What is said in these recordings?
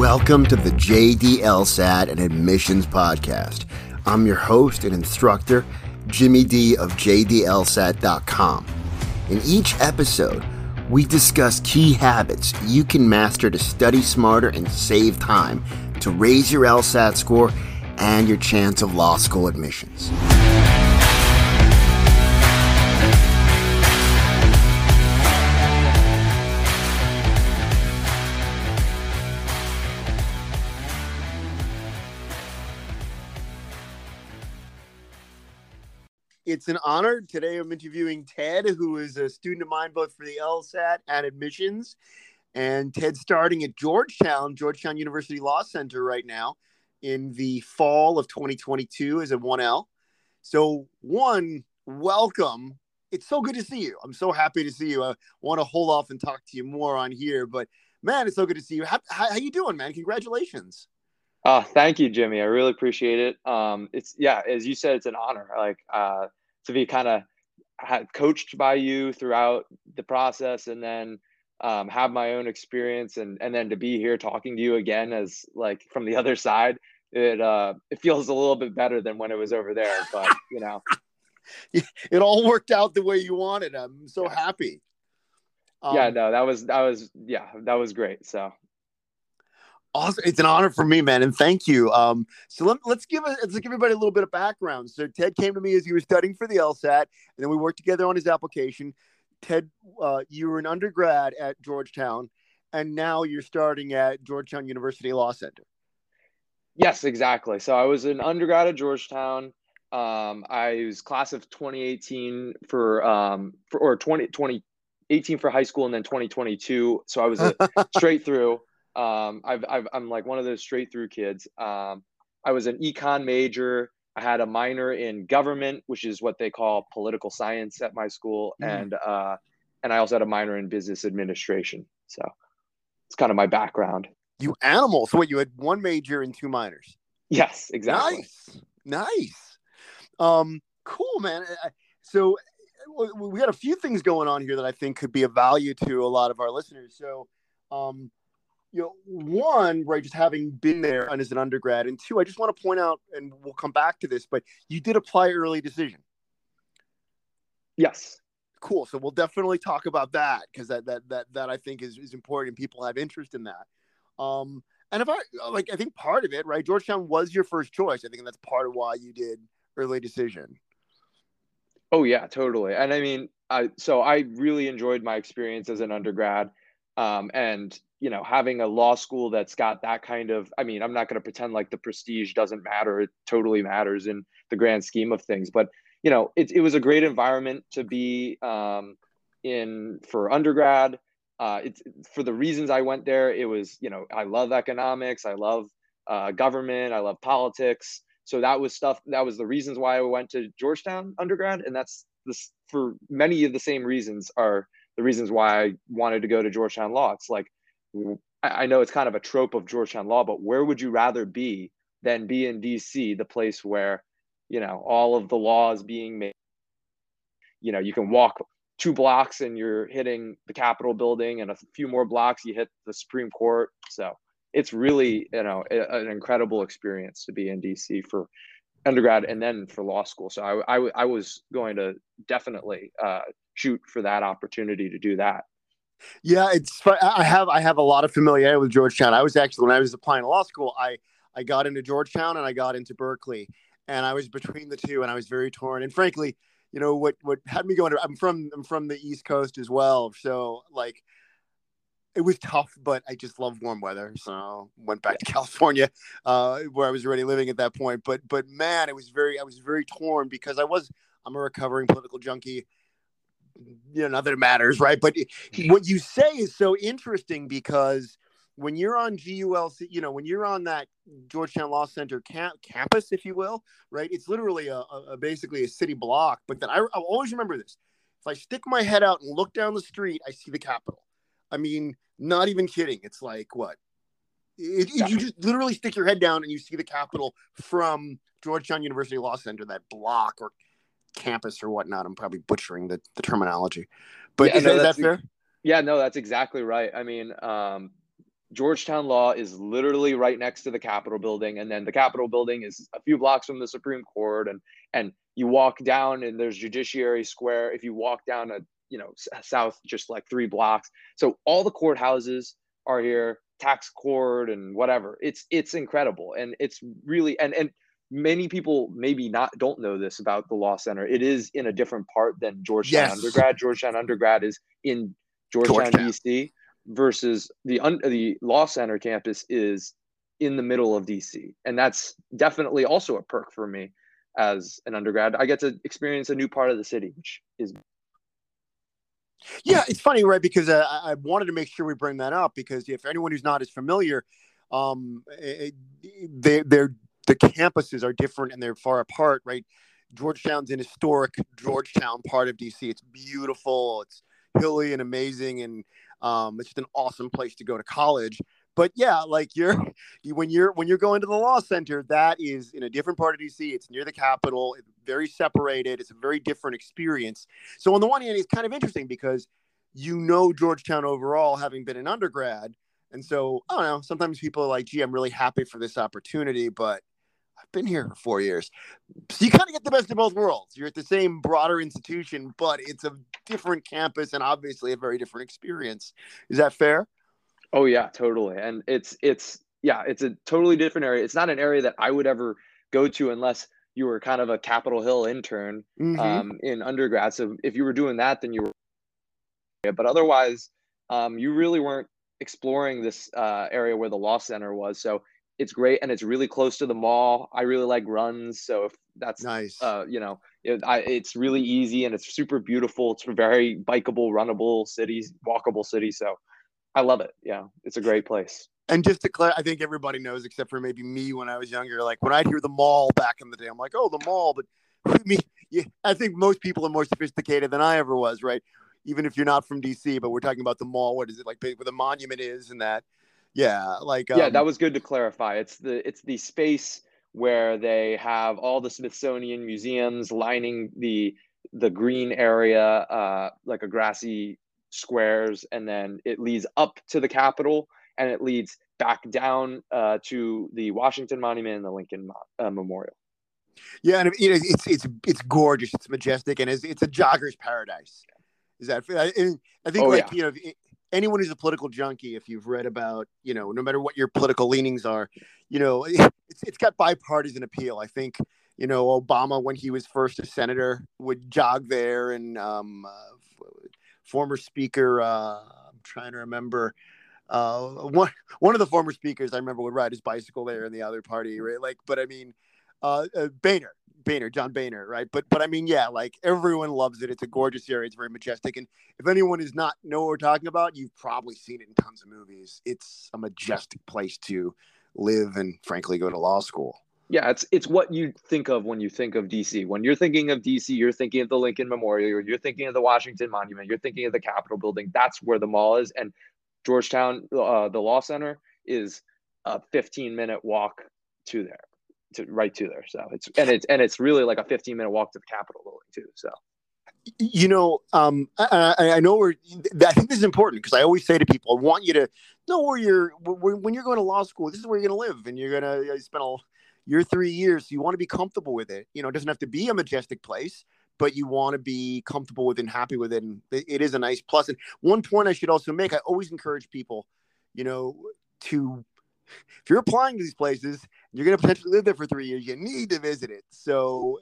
Welcome to the JDLSAT and Admissions Podcast. I'm your host and instructor, Jimmy D of JDLSAT.com. In each episode, we discuss key habits you can master to study smarter and save time to raise your LSAT score and your chance of law school admissions. It's an honor. Today I'm interviewing Ted, who is a student of mine both for the LSAT and admissions. And Ted's starting at Georgetown, Georgetown University Law Center right now in the fall of 2022 as a 1L. So, one, welcome. It's so good to see you. I'm so happy to see you. I want to hold off and talk to you more on here, but man, it's so good to see you. How, how, you doing, man? Congratulations. Uh, thank you, Jimmy. I really appreciate it. Um, it's yeah, as you said, it's an honor. Like uh, to be kind of coached by you throughout the process, and then um, have my own experience, and and then to be here talking to you again as like from the other side. It uh, it feels a little bit better than when it was over there, but you know, it all worked out the way you wanted. I'm so happy. Um, yeah, no, that was that was yeah, that was great. So Awesome. It's an honor for me, man. And thank you. Um, so let, us give a, let's give everybody a little bit of background. So Ted came to me as he was studying for the LSAT, and then we worked together on his application. Ted, uh, you were an undergrad at Georgetown, and now you're starting at Georgetown University Law Center. Yes, exactly. So I was an undergrad at Georgetown. Um, I was class of 2018 for, um, for or 20, 2018 for high school and then 2022. So I was a straight through. Um, I've, I've, I'm like one of those straight through kids. Um, I was an econ major. I had a minor in government, which is what they call political science at my school, mm. and uh, and I also had a minor in business administration. So it's kind of my background. You animal. So what? You had one major and two minors. Yes, exactly. Nice, nice. Um, cool, man. So we got a few things going on here that I think could be of value to a lot of our listeners. So, um, you know, one, right, just having been there and as an undergrad, and two, I just want to point out, and we'll come back to this, but you did apply early decision. Yes. Cool. So we'll definitely talk about that because that that that that I think is is important. And people have interest in that. Um, and if I like, I think part of it, right, Georgetown was your first choice. I think that's part of why you did early decision. Oh yeah, totally. And I mean, I so I really enjoyed my experience as an undergrad. Um, and you know having a law school that's got that kind of i mean i'm not going to pretend like the prestige doesn't matter it totally matters in the grand scheme of things but you know it, it was a great environment to be um, in for undergrad. Uh, it's for the reasons i went there it was you know i love economics i love uh, government i love politics. So that was stuff that was the reasons why i went to georgetown undergrad and that's this for many of the same reasons are the reasons why i wanted to go to georgetown law. It's like I know it's kind of a trope of Georgetown law, but where would you rather be than be in DC, the place where, you know, all of the laws being made? You know, you can walk two blocks and you're hitting the Capitol building, and a few more blocks, you hit the Supreme Court. So it's really, you know, an incredible experience to be in DC for undergrad and then for law school. So I, I, I was going to definitely uh, shoot for that opportunity to do that. Yeah, it's I have I have a lot of familiarity with Georgetown. I was actually when I was applying to law school, I I got into Georgetown and I got into Berkeley, and I was between the two, and I was very torn. And frankly, you know what what had me going? To, I'm from I'm from the East Coast as well, so like it was tough, but I just love warm weather, so went back to California, uh, where I was already living at that point. But but man, it was very I was very torn because I was I'm a recovering political junkie you know, not that it matters, right? But what you say is so interesting because when you're on GULC, you know, when you're on that Georgetown Law Center camp- campus, if you will, right? It's literally a, a basically a city block. But then I, I'll always remember this: if I stick my head out and look down the street, I see the Capitol. I mean, not even kidding. It's like what? It, it, you just literally stick your head down and you see the Capitol from Georgetown University Law Center, that block or campus or whatnot. I'm probably butchering the, the terminology, but yeah, is, no, that, fair? Yeah, no, that's exactly right. I mean, um, Georgetown Law is literally right next to the Capitol building, and then the Capitol building is a few blocks from the Supreme Court, and and you walk down and there's Judiciary Square. If you walk down a you know south just like three blocks, so all the courthouses are here, tax court and whatever. It's it's incredible, and it's really and and many people maybe not don't know this about the law center. It is in a different part than Georgetown yes. undergrad. Georgetown undergrad is in Georgetown, Georgetown. DC versus the un- the law center campus is in the middle of DC, and that's definitely also a perk for me as an undergrad. I get to experience a new part of the city, which is yeah, it's funny, right? Because uh, I wanted to make sure we bring that up because if anyone who's not as familiar, um, it, they, they're the campuses are different and they're far apart, right? Georgetown's an historic Georgetown part of DC. It's beautiful. It's hilly and amazing, and um, it's just an awesome place to go to college. But yeah, like you're when you're when you're going to the law center, that is in a different part of DC. It's near the Capitol. It's very separated. It's a very different experience. So on the one hand, it's kind of interesting because you know Georgetown overall, having been an undergrad. And so I don't know. Sometimes people are like, "Gee, I'm really happy for this opportunity," but I've been here for four years. So you kind of get the best of both worlds. You're at the same broader institution, but it's a different campus and obviously a very different experience. Is that fair? Oh yeah, totally. And it's it's yeah, it's a totally different area. It's not an area that I would ever go to unless you were kind of a Capitol Hill intern mm-hmm. um, in undergrad. So if you were doing that, then you were. But otherwise, um, you really weren't exploring this uh, area where the law center was. So it's great and it's really close to the mall. I really like runs, so if that's nice, uh, you know, it, I, it's really easy and it's super beautiful. It's a very bikeable, runnable city, walkable city. So I love it. Yeah, it's a great place. And just to clarify, I think everybody knows, except for maybe me when I was younger. Like when I'd hear the mall back in the day, I'm like, oh, the mall. But me, yeah, I think most people are more sophisticated than I ever was, right? Even if you're not from DC, but we're talking about the mall. What is it like? Where the monument is and that yeah like um, yeah that was good to clarify. It's the it's the space where they have all the smithsonian museums lining the the green area uh like a grassy squares and then it leads up to the capitol and it leads back down uh, to the washington monument and the lincoln uh, memorial. Yeah and you know, it's it's it's gorgeous it's majestic and it's, it's a jogger's paradise. Is that i, I think oh, like yeah. you know anyone who's a political junkie, if you've read about, you know, no matter what your political leanings are, you know, it's, it's got bipartisan appeal. I think, you know, Obama, when he was first a senator, would jog there, and um, uh, former speaker, uh, I'm trying to remember, uh, one one of the former speakers I remember would ride his bicycle there in the other party, right? Like, but I mean, uh, uh Boehner, Boehner, John Boehner, right? But but I mean, yeah, like everyone loves it. It's a gorgeous area. It's very majestic. And if anyone is not know what we're talking about, you've probably seen it in tons of movies. It's a majestic place to live and frankly go to law school. Yeah, it's it's what you think of when you think of DC. When you're thinking of DC, you're thinking of the Lincoln Memorial, you're thinking of the Washington Monument, you're thinking of the Capitol building. That's where the mall is. And Georgetown, uh, the law center, is a 15 minute walk to there to right to there. So it's and it's and it's really like a 15 minute walk to the Capitol building too. So you know, um, I, I, know we're. I think this is important because I always say to people, I want you to know where you're when you're going to law school. This is where you're going to live, and you're going to spend a your three years. So You want to be comfortable with it. You know, it doesn't have to be a majestic place, but you want to be comfortable with it and happy with it. And it is a nice plus. And one point I should also make: I always encourage people, you know, to if you're applying to these places, you're going to potentially live there for three years. You need to visit it. So,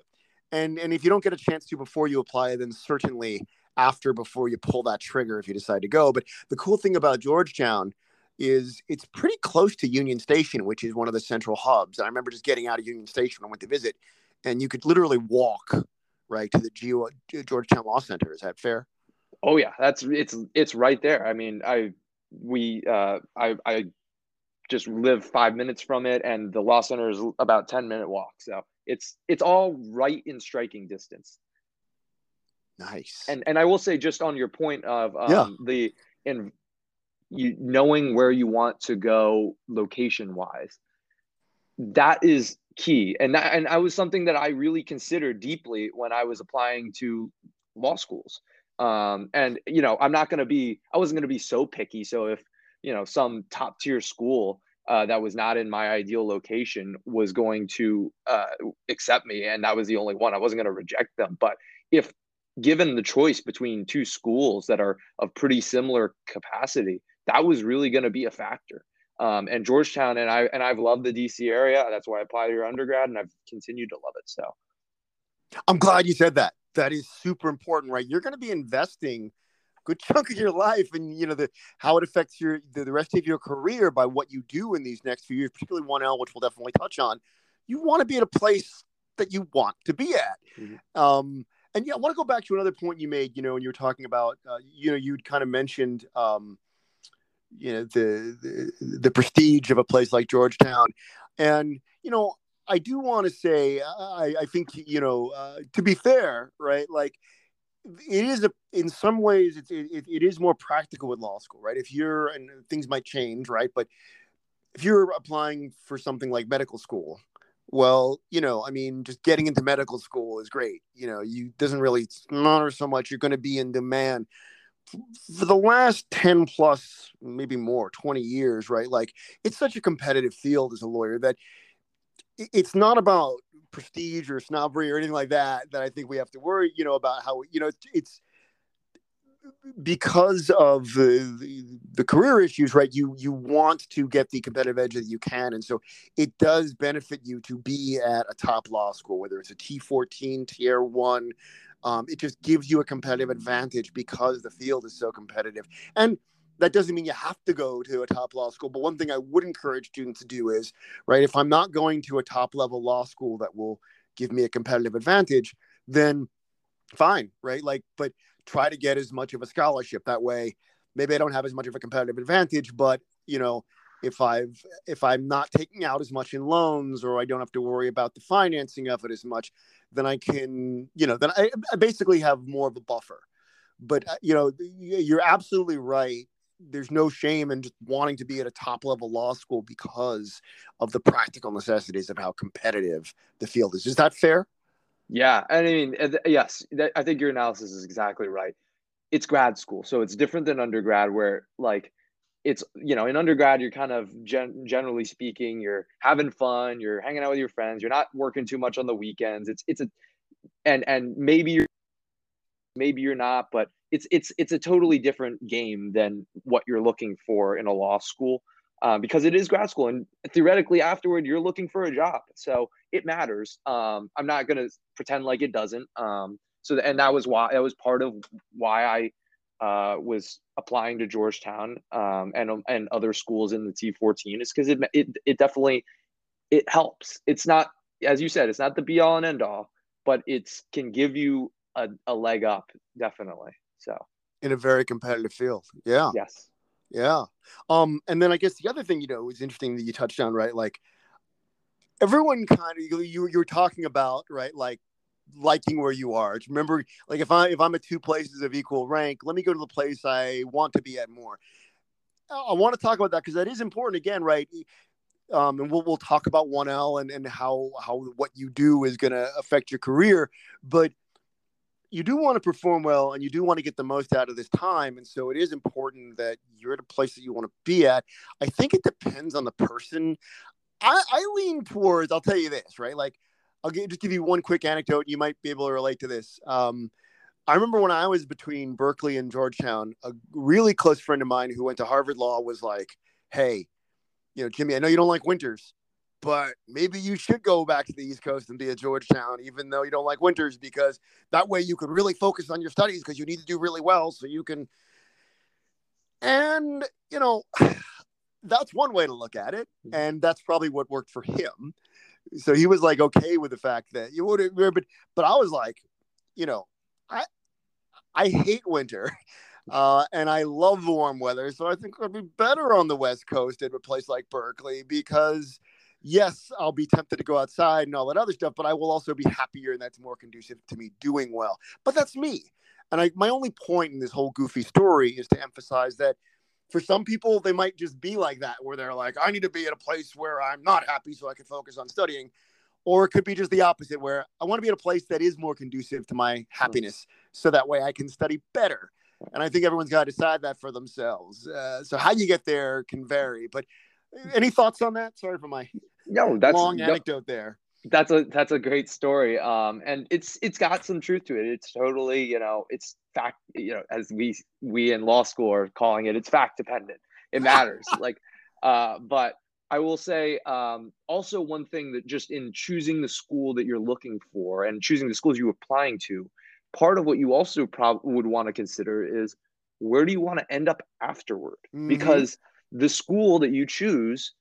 and and if you don't get a chance to before you apply, then certainly after before you pull that trigger if you decide to go. But the cool thing about Georgetown is it's pretty close to Union Station, which is one of the central hubs. And I remember just getting out of Union Station when I went to visit, and you could literally walk right to the Geo, Georgetown Law Center. Is that fair? Oh yeah, that's it's it's right there. I mean, I we uh, I I just live five minutes from it, and the law center is about ten minute walk. So it's it's all right in striking distance. Nice. And and I will say just on your point of um, yeah. the in you knowing where you want to go location wise, that is key. And that and I was something that I really considered deeply when I was applying to law schools. Um, and you know, I'm not going to be I wasn't going to be so picky. So if you know some top tier school uh, that was not in my ideal location was going to uh, accept me, and that was the only one. I wasn't going to reject them. But if given the choice between two schools that are of pretty similar capacity, that was really going to be a factor. Um, and Georgetown and I and I've loved the DC area. That's why I applied to your undergrad, and I've continued to love it. So, I'm glad you said that. That is super important, right? You're going to be investing good chunk of your life and you know the how it affects your the, the rest of your career by what you do in these next few years particularly 1l which we'll definitely touch on. You want to be at a place that you want to be at. Mm-hmm. um, and yeah i want to go back to another point you made you know when you were talking about uh, you know you'd kind of mentioned um, you know the, the the prestige of a place like georgetown. And you know i do want to say i i think you know uh, to be fair right like it is a in some ways it's it, it is more practical with law school right? If you're and things might change right? But if you're applying for something like medical school well you know i mean just getting into medical school is great. You know you doesn't really matter so much. You're going to be in demand. For the last 10 plus maybe more 20 years right? Like it's such a competitive field as a lawyer that it's not about prestige or snobbery or anything like that that I think we have to worry, you know, about how you know it's, because of the, the, the career issues, right? You you want to get the competitive edge that you can, and so it does benefit you to be at a top law school, whether it's a T fourteen, Tier one. Um, it just gives you a competitive advantage because the field is so competitive, and that doesn't mean you have to go to a top law school. But one thing I would encourage students to do is, right, if I'm not going to a top level law school that will give me a competitive advantage, then fine, right? Like, but try to get as much of a scholarship. That way, maybe I don't have as much of a competitive advantage, but you know, if I've if I'm not taking out as much in loans or I don't have to worry about the financing of it as much, then I can, you know, then I, I basically have more of a buffer. But uh, you know, you're absolutely right there's no shame in just wanting to be at a top level law school because of the practical necessities of how competitive the field is. Is that fair? Yeah, And I mean, yes, I think your analysis is exactly right. It's grad school, so it's different than undergrad, where like it's you know in undergrad you're kind of gen- generally speaking you're having fun, you're hanging out with your friends, you're not working too much on the weekends. It's it's a and and maybe you're maybe you're not, but it's it's it's a totally different game than what you're looking for in a law school um, because it is grad school and theoretically afterward you're looking for a job so it matters. Um, i'm not going to pretend like it doesn't um, so and that was why that was part of why i uh, was applying to georgetown um, and and other schools in the t14 is because it, it it definitely it helps. It's not as you said it's not the be all and end all but it's can give you a, a leg up definitely so in a very competitive field. Yeah. Yes. Yeah. Um, and then I guess the other thing, you know, is interesting that you touched on, right? Like everyone kind of you you were talking about, right? Like liking where you are. Remember, like if I if I'm at two places of equal rank, let me go to the place I want to be at more. I want to talk about that because that is important again, right? Um, and we'll we'll talk about 1L and, and how how what you do is going to affect your career. But you do want to perform well and you do want to get the most out of this time. And so it is important that you're at a place that you want to be at. I think it depends on the person. I, I lean towards, I'll tell you this, right? Like, I'll give, just give you one quick anecdote. You might be able to relate to this. Um, I remember when I was between Berkeley and Georgetown, a really close friend of mine who went to Harvard Law was like, Hey, you know, Jimmy, I know you don't like winters, but maybe you should go back to the East Coast and be at Georgetown, even though you don't like winters, because that way you could really focus on your studies because you need to do really well so you can. And, you know, that's one way to look at it. Mm-hmm. And that's probably what worked for him. So he was like okay with the fact that you would, but, but I was like, you know, I, I hate winter. Uh, and I love the warm weather. So I think I'd be better on the West Coast at a place like Berkeley because yes, I'll be tempted to go outside and all that other stuff, but I will also be happier and that's more conducive to me doing well. But that's me. And I, my only point in this whole goofy story is to emphasize that for some people, they might just be like that, where they're like, I need to be at a place where I'm not happy so I can focus on studying. Or it could be just the opposite, where I want to be at a place that is more conducive to my happiness so that way I can study better. and I think everyone's got to decide that for themselves. Uh, so how you get there can vary. But any thoughts on that? Sorry for my no, that's long anecdote no, there. That's a that's a great story. Um, and it's it's got some truth to it. It's totally you know it's fact you know as we we in law school are calling it. It's fact dependent. It matters. like, uh, but I will say um, also one thing that just in choosing the school that you're looking for and choosing the schools you're applying to, part of what you also probably would want to consider is where do you want to end up afterward? Mm-hmm. Because the school that you choose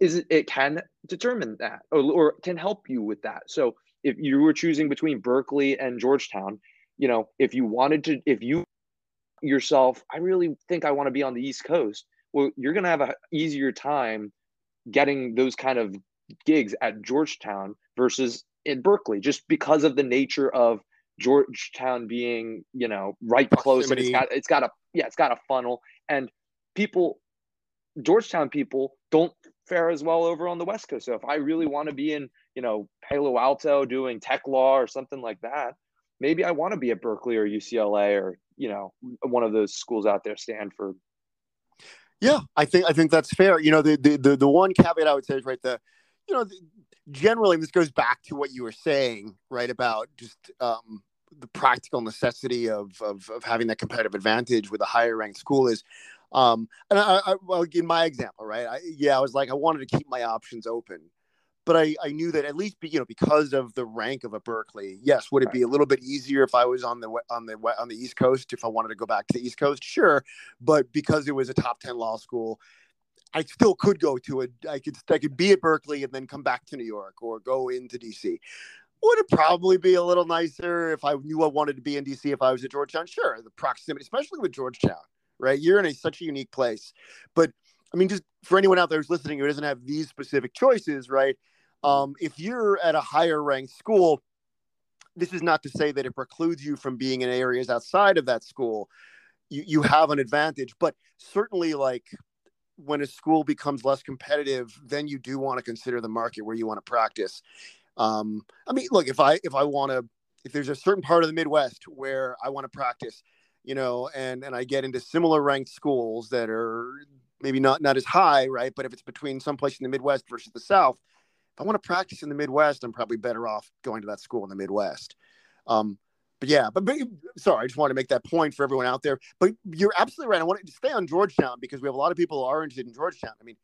is it can determine that or, or can help you with that. So if you were choosing between Berkeley and Georgetown, you know, if you wanted to, if you yourself, I really think I want to be on the East Coast. Well, you're going to have an easier time getting those kind of gigs at Georgetown versus in Berkeley, just because of the nature of Georgetown being, you know, right close and it's got it's got a yeah, it's got a funnel and people Georgetown people don't fare as well over on the West Coast. So if I really want to be in, you know, Palo Alto doing tech law or something like that, maybe I want to be at Berkeley or UCLA or, you know, one of those schools out there, Stanford. Yeah, I think I think that's fair. You know, the the the, the one caveat I would say is right the, you know, the, generally this goes back to what you were saying, right, about just um, the practical necessity of, of of having that competitive advantage with a higher ranked school is um, and I, I, well, in my example, right? I, yeah, I was like, I wanted to keep my options open, but I, I knew that at least, you know, because of the rank of a Berkeley, yes, would it be a little bit easier if I was on the on the on the East Coast if I wanted to go back to the East Coast? Sure, but because it was a top ten law school, I still could go to it. I could I could be at Berkeley and then come back to New York or go into DC. Would it probably be a little nicer if I knew I wanted to be in DC if I was at Georgetown? Sure, the proximity, especially with Georgetown right? You're in a, such a unique place. But I mean, just for anyone out there who's listening who doesn't have these specific choices, right? Um, if you're at a higher ranked school, this is not to say that it precludes you from being in areas outside of that school. You, you have an advantage, but certainly, like when a school becomes less competitive, then you do want to consider the market where you want to practice. Um, I mean, look, if I if I want to, if there's a certain part of the Midwest where I want to practice, you know, and and I get into similar ranked schools that are maybe not not as high, right? But if it's between someplace in the Midwest versus the South, if I want to practice in the Midwest, I'm probably better off going to that school in the Midwest. Um, but yeah, but, but sorry, I just want to make that point for everyone out there. But you're absolutely right. I want to stay on Georgetown because we have a lot of people who are interested in Georgetown. I mean,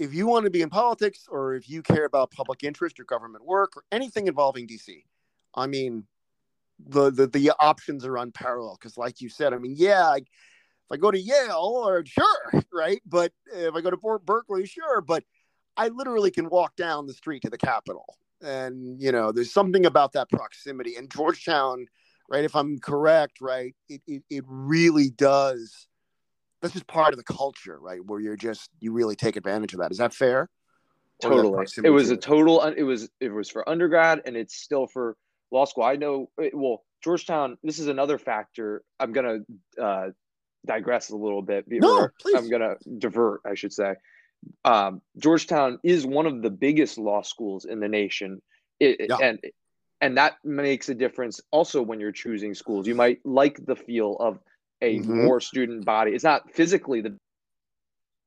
if you want to be in politics or if you care about public interest or government work or anything involving DC, I mean, the the, the options are unparalleled because like you said i mean yeah I, if i go to yale or sure right? But if i go to Port berkeley sure but i literally can walk down the street to the capitol. And you know there's something about that proximity. And georgetown right if i'm correct right it, it, it really does that's just part of the culture right where you're just you really take advantage of that. Is that fair? Totally. It was a total it was it was for undergrad and it's still for law school. I know, eh, well, Georgetown, this is another factor. I'm going to uh, digress a little bit. No, please. I'm going to divert, I should say. Um, Georgetown is one of the biggest law schools in the nation. It, yeah. And and that makes a difference also when you're choosing schools. You might like the feel of a mm-hmm. more student body. It's not physically the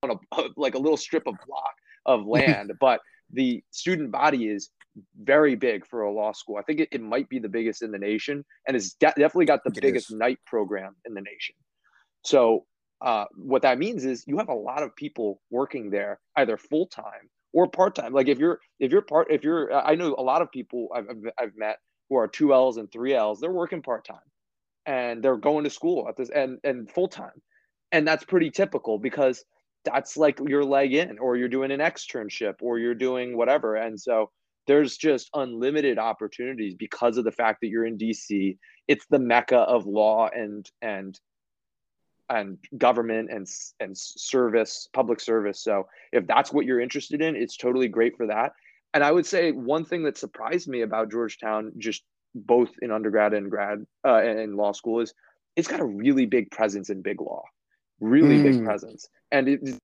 on a, like a little strip of block of land, but the student body is very big for a law school. I think it, it might be the biggest in the nation and it's de- definitely got the biggest is. night program in the nation. So, uh, what that means is you have a lot of people working there either full time or part time. Like if you're if you're part if you're I know a lot of people I've I've met who are two L's and three L's. They're working part time and they're going to school at this and and full time, and that's pretty typical because that's like your leg in or you're doing an externship or you're doing whatever and so there's just unlimited opportunities because of the fact that you're in DC. It's the mecca of law and and and government and and service, public service. So if that's what you're interested in, it's totally great for that. And I would say one thing that surprised me about Georgetown, just both in undergrad and grad uh, and law school, is it's got a really big presence in big law, really mm. big presence, and it,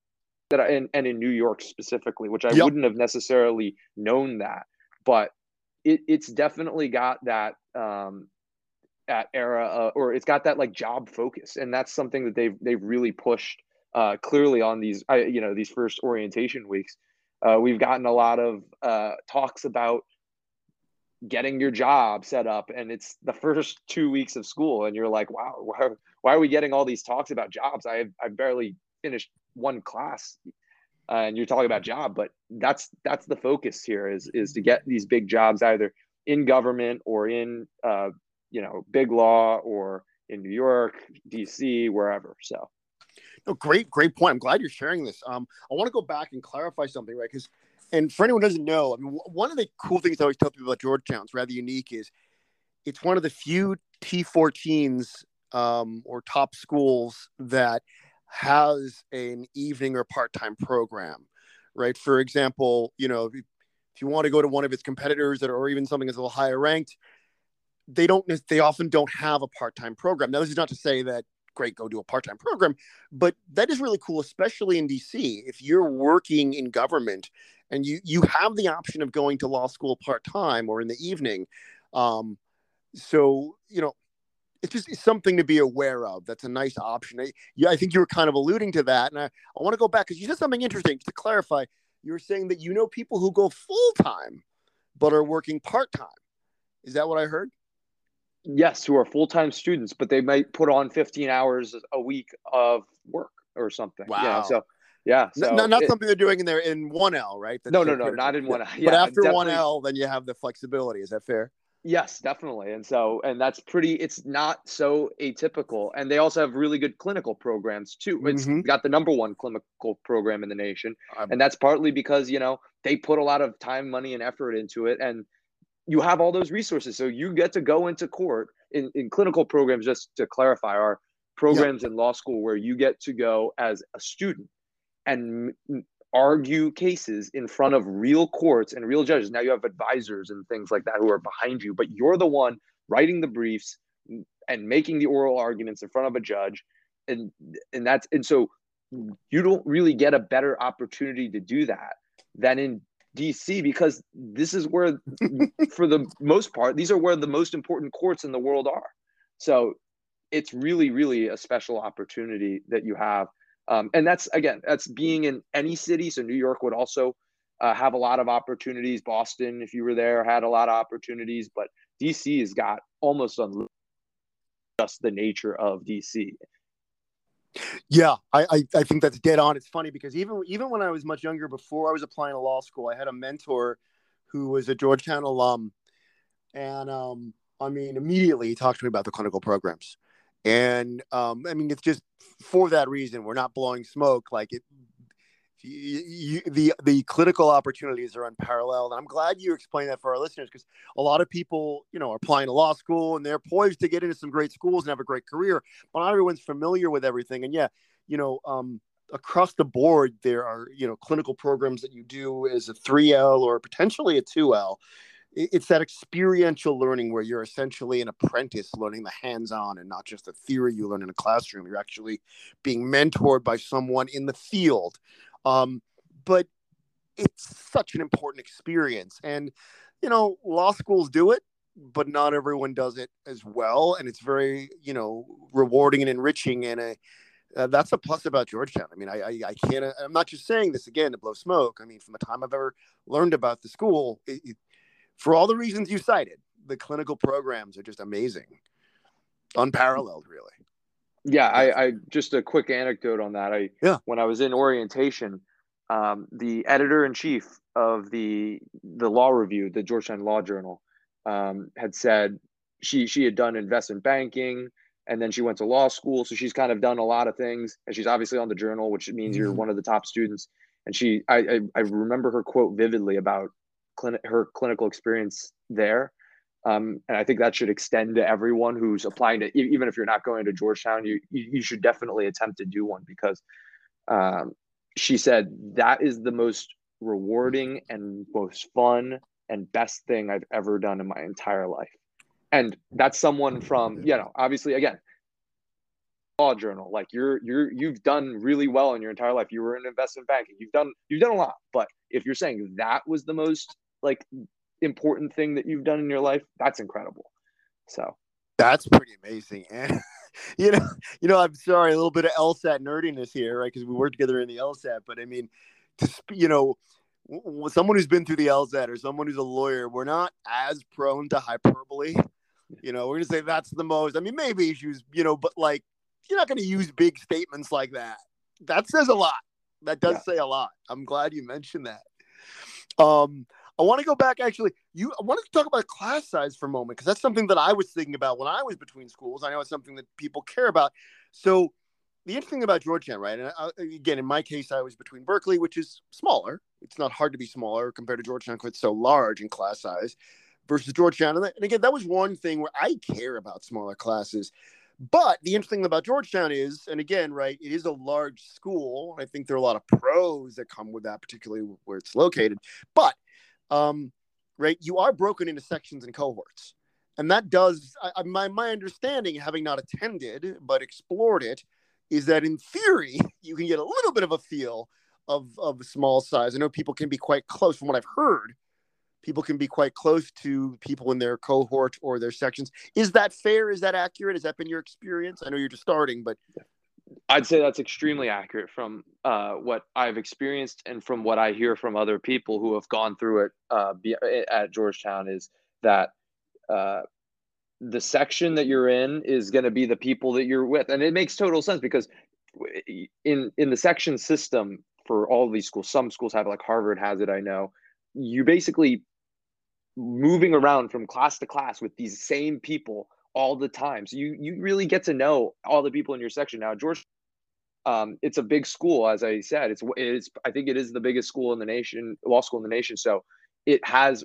that I, and, and in New York specifically, which I yep. wouldn't have necessarily known that but it, it's definitely got that um, at era uh, or it's got that like job focus. And that's something that they've they've really pushed uh, clearly on these uh, you know these first orientation weeks. Uh, we've gotten a lot of uh, talks about getting your job set up and it's the first two weeks of school and you're like wow why, why are we getting all these talks about jobs? I i barely finished one class uh, and you're talking about job but that's that's the focus here is is to get these big jobs either in government or in uh, you know big law or in new york dc wherever. So. No great great point. I'm glad you're sharing this. Um i want to go back and clarify something right? Because and for anyone who doesn't know, I mean, one of the cool things I always tell people about Georgetown, it's rather unique, is it's one of the few T14s um, or top schools that has an evening or part-time program, right? For example, you know, if, if you want to go to one of its competitors that are, or even something that's a little higher ranked, they don't, they often don't have a part-time program. Now, this is not to say that great, go do a part-time program, but that is really cool, especially in DC. If you're working in government and you you have the option of going to law school part time or in the evening. Um, so you know, it's just it's something to be aware of. That's a nice option. I, yeah, I think you were kind of alluding to that, and I, I want to go back because you said something interesting to clarify. You were saying that you know people who go full time, but are working part time. Is that what I heard? Yes, who are full time students, but they might put on 15 hours a week of work or something. Wow. Yeah. So yeah, so not, not it, something they're doing in there in one L, right? That's no, no, no, not in one L. Yeah, but after one L, then you have the flexibility. Is that fair? Yes, definitely. And so, and that's pretty. It's not so atypical, and they also have really good clinical programs too. It's mm-hmm. got the number one clinical program in the nation, and that's partly because you know they put a lot of time, money, and effort into it, and you have all those resources. So you get to go into court in, in clinical programs. Just to clarify, are programs yep. in law school where you get to go as a student and argue cases in front of real courts and real judges. Now you have advisors and things like that who are behind you, but you're the one writing the briefs and making the oral arguments in front of a judge. And and that's and so you don't really get a better opportunity to do that than in DC because this is where for the most part these are where the most important courts in the world are. So it's really really a special opportunity that you have um, and that's again, that's being in any city. So New York would also uh, have a lot of opportunities. Boston, if you were there, had a lot of opportunities. But DC has got almost just the nature of DC. Yeah, I, I, I think that's dead on. It's funny because even even when I was much younger, before I was applying to law school, I had a mentor who was a Georgetown alum, and um, I mean, immediately he talked to me about the clinical programs. And um, I mean, it's just for that reason. We're not blowing smoke. Like it, you, the the clinical opportunities are unparalleled. And I'm glad you explained that for our listeners because a lot of people, you know, are applying to law school and they're poised to get into some great schools and have a great career, but not everyone's familiar with everything. And yeah, you know, um, across the board, there are you know clinical programs that you do as a 3L or potentially a 2L it's that experiential learning where you're essentially an apprentice learning the hands-on and not just the theory you learn in a classroom you're actually being mentored by someone in the field um, but it's such an important experience and you know law schools do it but not everyone does it as well and it's very you know rewarding and enriching and a uh, that's a plus about Georgetown. I mean, I, I, I, can't. I'm not just saying this again to blow smoke. I mean, from the time I've ever learned about the school, it, it, for all the reasons you cited, the clinical programs are just amazing, unparalleled, really. Yeah, I, I just a quick anecdote on that. I yeah, when I was in orientation, um, the editor in chief of the the law review, the Georgetown Law Journal, um, had said she she had done investment banking and then she went to law school, so she's kind of done a lot of things, and she's obviously on the journal, which means mm-hmm. you're one of the top students. And she, I, I, I remember her quote vividly about clinic her clinical experience there. Um, and I think that should extend to everyone who's applying to, even if you're not going to Georgetown, you, you should definitely attempt to do one because um, she said that is the most rewarding and most fun and best thing I've ever done in my entire life. And that's someone from, you know, obviously, again, law journal like you're you're you've done really well in your entire life you were in investment banking you've done you've done a lot but if you're saying that was the most like important thing that you've done in your life, that's incredible. So That's pretty amazing. And you know, you know, I'm sorry, a little bit of LSAT nerdiness here, right? Because we work together in the LSAT, but I mean, to you know, someone who's been through the LSAT or someone who's a lawyer, we're not as prone to hyperbole. You know, we're gonna say that's the most. I mean, maybe issues, you know, but like you're not gonna use big statements like that. That says a lot. That does yeah. say a lot. I'm glad you mentioned that. Um, I want to go back actually. You I wanted to talk about class size for a moment because that's something that I was thinking about when I was between schools. I know it's something that people care about. So the interesting thing about Georgetown, right? And I, again, in my case, I was between Berkeley, which is smaller. It's not hard to be smaller compared to Georgetown because it's so large in class size, versus Georgetown. And, again, that was one thing where I care about smaller classes. But the interesting thing about Georgetown is, and again, right, it is a large school. I think there are a lot of pros that come with that, particularly where it's located. But um, right, you are broken into sections and cohorts, and that does I, my my understanding, having not attended but explored it, is that in theory you can get a little bit of a feel of of small size. I know people can be quite close, from what I've heard. People can be quite close to people in their cohort or their sections. Is that fair? Is that accurate? Has that been your experience? I know you're just starting, but I'd say that's extremely accurate from uh, what I've experienced and from what I hear from other people who have gone through it uh, at Georgetown is that uh, the section that you're in is going to be the people that you're with, and it makes total sense because in in the section system for all of these schools, some schools have it, like Harvard has it. I know you basically moving around from class to class with these same people all the time. So you you really get to know all the people in your section. Now, George, um, it's a big school, as I said. It's it's I think it is the biggest school in the nation, law school in the nation. So it has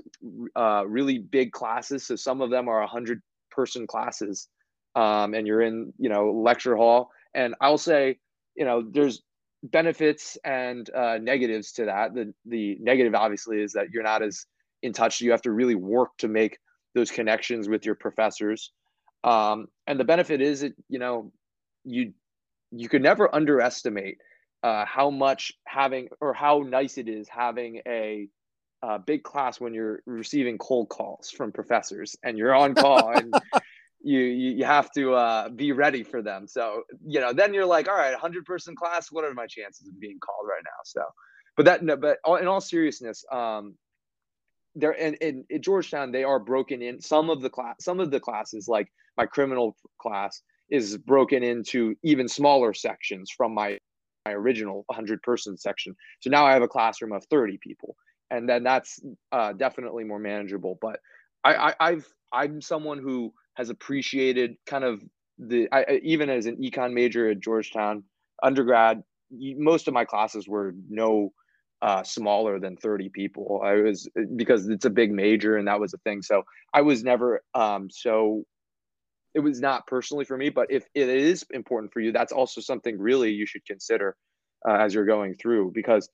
uh, really big classes. So some of them are hundred person classes, um, and you're in you know lecture hall. And I'll say, you know, there's benefits and uh, negatives to that. The the negative obviously is that you're not as in touch. You have to really work to make those connections with your professors. Um, and the benefit is that you know you you could never underestimate uh, how much having or how nice it is having a, a big class when you're receiving cold calls from professors and you're on call and you, you you have to uh, be ready for them. So you know then you're like, all right, 100 person class. What are my chances of being called right now? So, but that no, but in all seriousness, um, there in, in, in Georgetown they are broken in some of the class some of the classes like my criminal class is broken into even smaller sections from my my original 100 person section. So now i have a classroom of 30 people and then that's uh, definitely more manageable. But I, I have i'm someone who has appreciated kind of the I, even as an econ major at georgetown undergrad most of my classes were no uh, smaller than 30 people. I was because it's a big major and that was a thing. So I was never um, so it was not personally for me, but if it is important for you, that's also something really you should consider uh, as you're going through because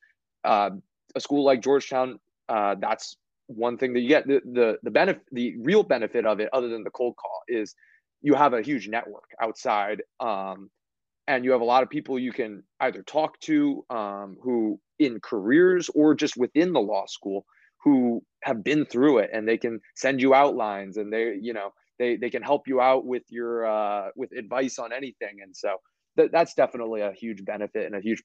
uh, a school like Georgetown, uh, that's one thing that you get. The, the the benefit, the real benefit of it, other than the cold call, is you have a huge network outside um, and you have a lot of people you can either talk to um, who in careers or just within the law school who have been through it and they can send you outlines and they you know they they can help you out with your uh, with advice on anything. And so th- that's definitely a huge benefit and a huge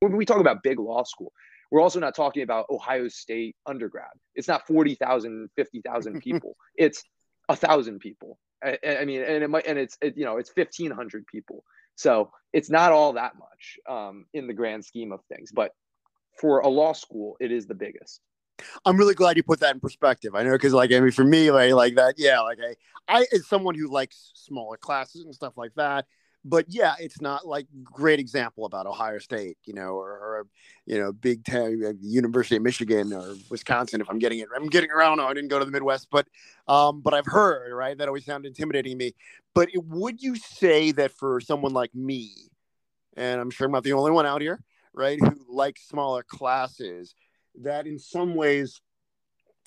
when we talk about big law school we're also not talking about ohio state undergrad. It's not 40000 50000 people. It's a thousand people I, I, mean, and it might, and it's, it, you know, it's 1500 people. So it's not all that much um, in the grand scheme of things, but for a law school, it is the biggest. I'm really glad you put that in perspective. I know because, like, I mean, for me, like, like that, yeah, like I, I, as someone who likes smaller classes and stuff like that, but yeah, it's not like great example about Ohio State, you know, or, or you know, Big Ten, uh, University of Michigan or Wisconsin. If I'm getting it, I'm getting around. I didn't go to the Midwest, but um, but I've heard right that always sounded intimidating to me. But it, would you say that for someone like me, and I'm sure I'm not the only one out here, right, who likes smaller classes, that in some ways,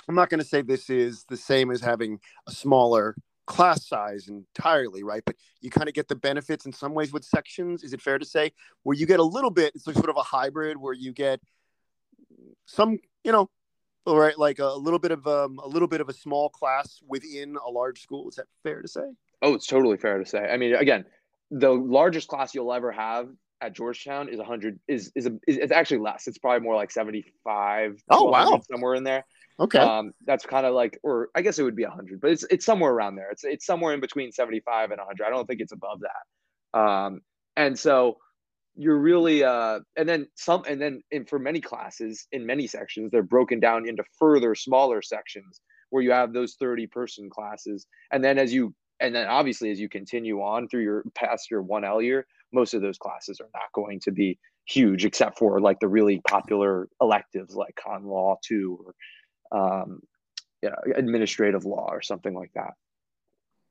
I'm not going to say this is the same as having a smaller class size entirely, right? But you kind of get the benefits in some ways with sections. Is it fair to say where you get a little bit? It's like sort of a hybrid where you get some, you know, All right, like a, little bit of um, a little bit of a small class within a large school. Is that fair to say? Oh, it's totally fair to say. I mean, again, the largest class you'll ever have at Georgetown is 100 is is, a, is it's actually less. It's probably more like 75. Oh wow, somewhere in there. Okay. Um, that's kind of like, or I guess it would be 100, but it's it's somewhere around there. It's it's somewhere in between 75 and 100. I don't think it's above that. Um, and so you're really uh, and then some and then in, for many classes in many sections they're broken down into further smaller sections where you have those 30 person classes and then as you and then obviously as you continue on through your past your 1L year most of those classes are not going to be huge except for like the really popular electives like con law 2 or um, you know, administrative law or something like that.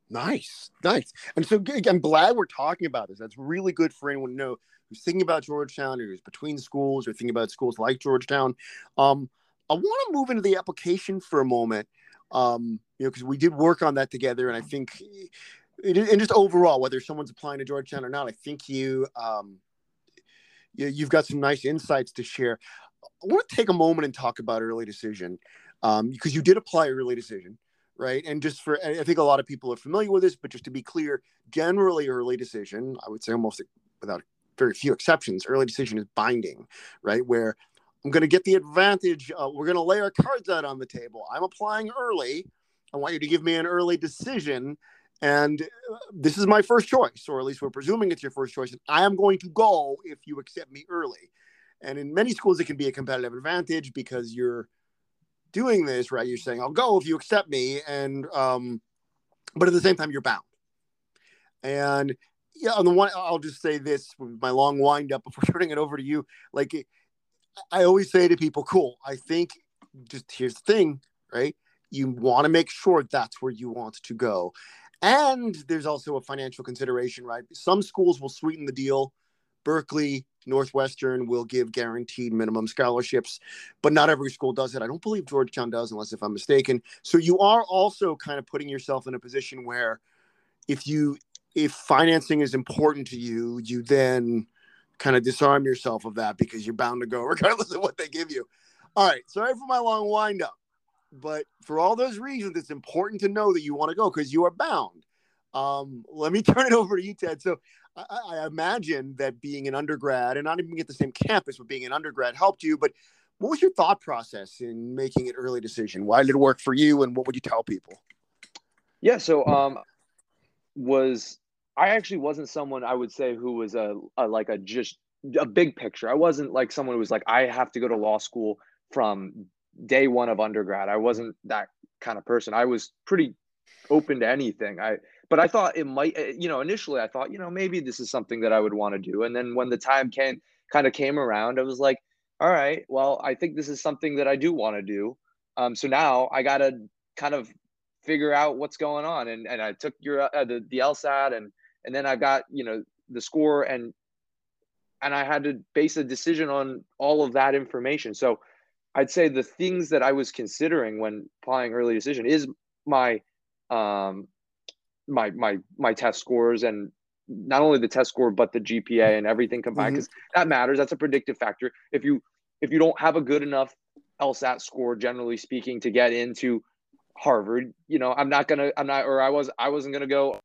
Nice, nice. And so I'm glad we're talking about this. That's really good for anyone to know who's thinking about Georgetown or who's between schools or thinking about schools like Georgetown. Um, I want to move into the application for a moment, um, you know, because we did work on that together, and I think, and just overall, whether someone's applying to Georgetown or not, I think you, um, you you've got some nice insights to share. I want to take a moment and talk about early decision um, because you did apply early decision, right? And just for, I think a lot of people are familiar with this, but just to be clear, generally early decision, I would say almost without very few exceptions, early decision is binding, right? Where I'm going to get the advantage. Uh, we're going to lay our cards out on the table. I'm applying early. I want you to give me an early decision. And uh, this is my first choice, or at least we're presuming it's your first choice. And I am going to go if you accept me early. And in many schools, it can be a competitive advantage because you're doing this, right? You're saying, I'll go if you accept me. And, um, but at the same time, you're bound. And yeah, on the one, I'll just say this with my long wind up before turning it over to you. Like, I always say to people, cool, I think just here's the thing, right? You want to make sure that's where you want to go. And there's also a financial consideration, right? Some schools will sweeten the deal. Berkeley, Northwestern will give guaranteed minimum scholarships, but not every school does it. I don't believe Georgetown does, unless if I'm mistaken. So you are also kind of putting yourself in a position where if you if financing is important to you, you then kind of disarm yourself of that because you're bound to go regardless of what they give you. All right, sorry for my long wind up, but for all those reasons, it's important to know that you want to go because you are bound. Um, let me turn it over to you, Ted. So I, I, imagine that being an undergrad and not even at the same campus, but being an undergrad helped you. But what was your thought process in making an early decision? Why did it work for you, and what would you tell people? Yeah, so um, was I actually wasn't someone I would say who was a, a like a just a big picture. I wasn't like someone who was like I have to go to law school from day one of undergrad. I wasn't that kind of person. I was pretty open to anything. I but I thought it might, eh, you know, initially I thought, you know, maybe this is something that I would want to do. And then when the time came, kind of came around, I was like, all right, well, I think this is something that I do want to do. Um, so now I got to kind of figure out what's going on. And, and I took your, uh, the, the LSAT and, and then I got, you know, the score and, and I had to base a decision on all of that information. So I'd say the things that I was considering when applying early decision is my um, my my my test scores and not only the test score but the GPA and everything combined because mm-hmm. that matters. That's a predictive factor. If you if you don't have a good enough LSAT score, generally speaking, to get into Harvard, you know, I'm not gonna, I'm not, or I was, I wasn't gonna go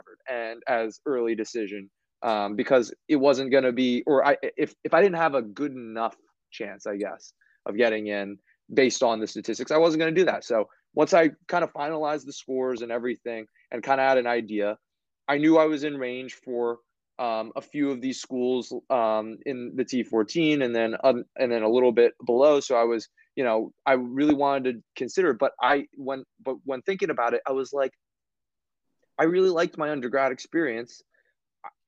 Harvard and as early decision um, because it wasn't gonna be, or I, if if I didn't have a good enough chance, I guess, of getting in based on the statistics, I wasn't gonna do that. So once I kind of finalized the scores and everything, and kind of had an idea. I knew I was in range for um, a few of these schools um, in the T14, and then um, and then a little bit below. So I was, you know, I really wanted to consider. But I when but when thinking about it, I was like, I really liked my undergrad experience.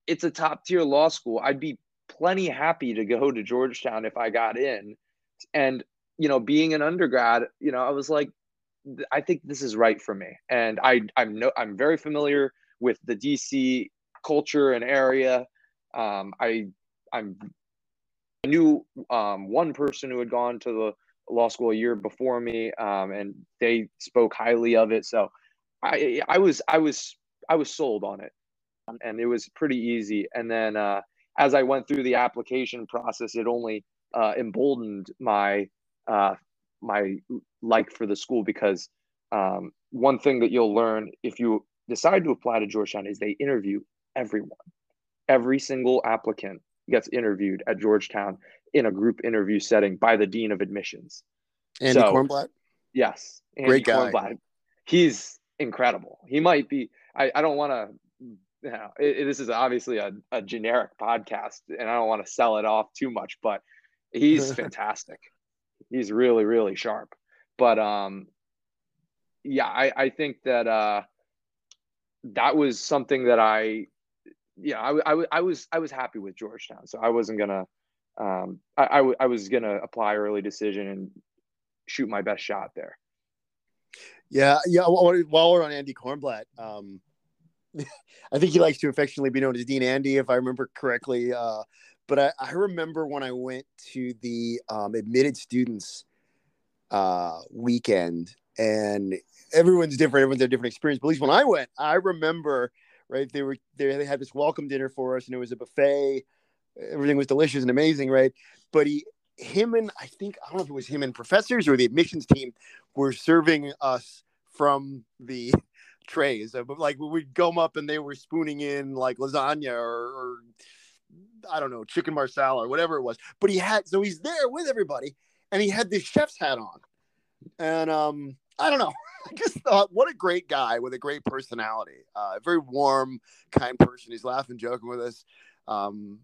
It's a top tier law school. I'd be plenty happy to go to Georgetown if I got in. And you know, being an undergrad, you know, I was like, I think this is right for me. And I I'm no I'm very familiar with the DC culture and area. Um, I I'm I knew um, one person who had gone to the law school a year before me, um, and they spoke highly of it. So I I was I was I was sold on it, and it was pretty easy. And then uh, as I went through the application process, it only uh, emboldened my uh, my like for the school because um, one thing that you'll learn if you decide to apply to Georgetown is they interview everyone. Every single applicant gets interviewed at Georgetown in a group interview setting by the dean of admissions. Andy so, Cornblatt. Yes, Andy great guy. Cornblatt. He's incredible. He might be. I, I don't want to. You know, it, it, this is obviously a, a generic podcast, and I don't want to sell it off too much, but he's fantastic. He's really, really sharp. But um, yeah, I, I think that uh, that was something that I, yeah, I, I, I was I was happy with Georgetown, so I wasn't gonna, um, I, I, w- I was gonna apply early decision and shoot my best shot there. Yeah, yeah. While we're on Andy Cornblatt, um, I think he likes to affectionately be known as Dean Andy, if I remember correctly. Uh, but I, I, remember when I went to the um, admitted students uh, weekend, and everyone's different. Everyone's had a different experience. But at least when I went, I remember right they were there. They had this welcome dinner for us, and it was a buffet. Everything was delicious and amazing, right? But he, him, and I think I don't know if it was him and professors or the admissions team were serving us from the trays. But like we'd come up and they were spooning in like lasagna or, or I don't know, chicken marsala or whatever it was. But he had so he's there with everybody, and he had this chef's hat on, and um, I don't know. I just thought, what a great guy with a great personality. Uh, very warm, kind person. He's laughing, joking with us. Um,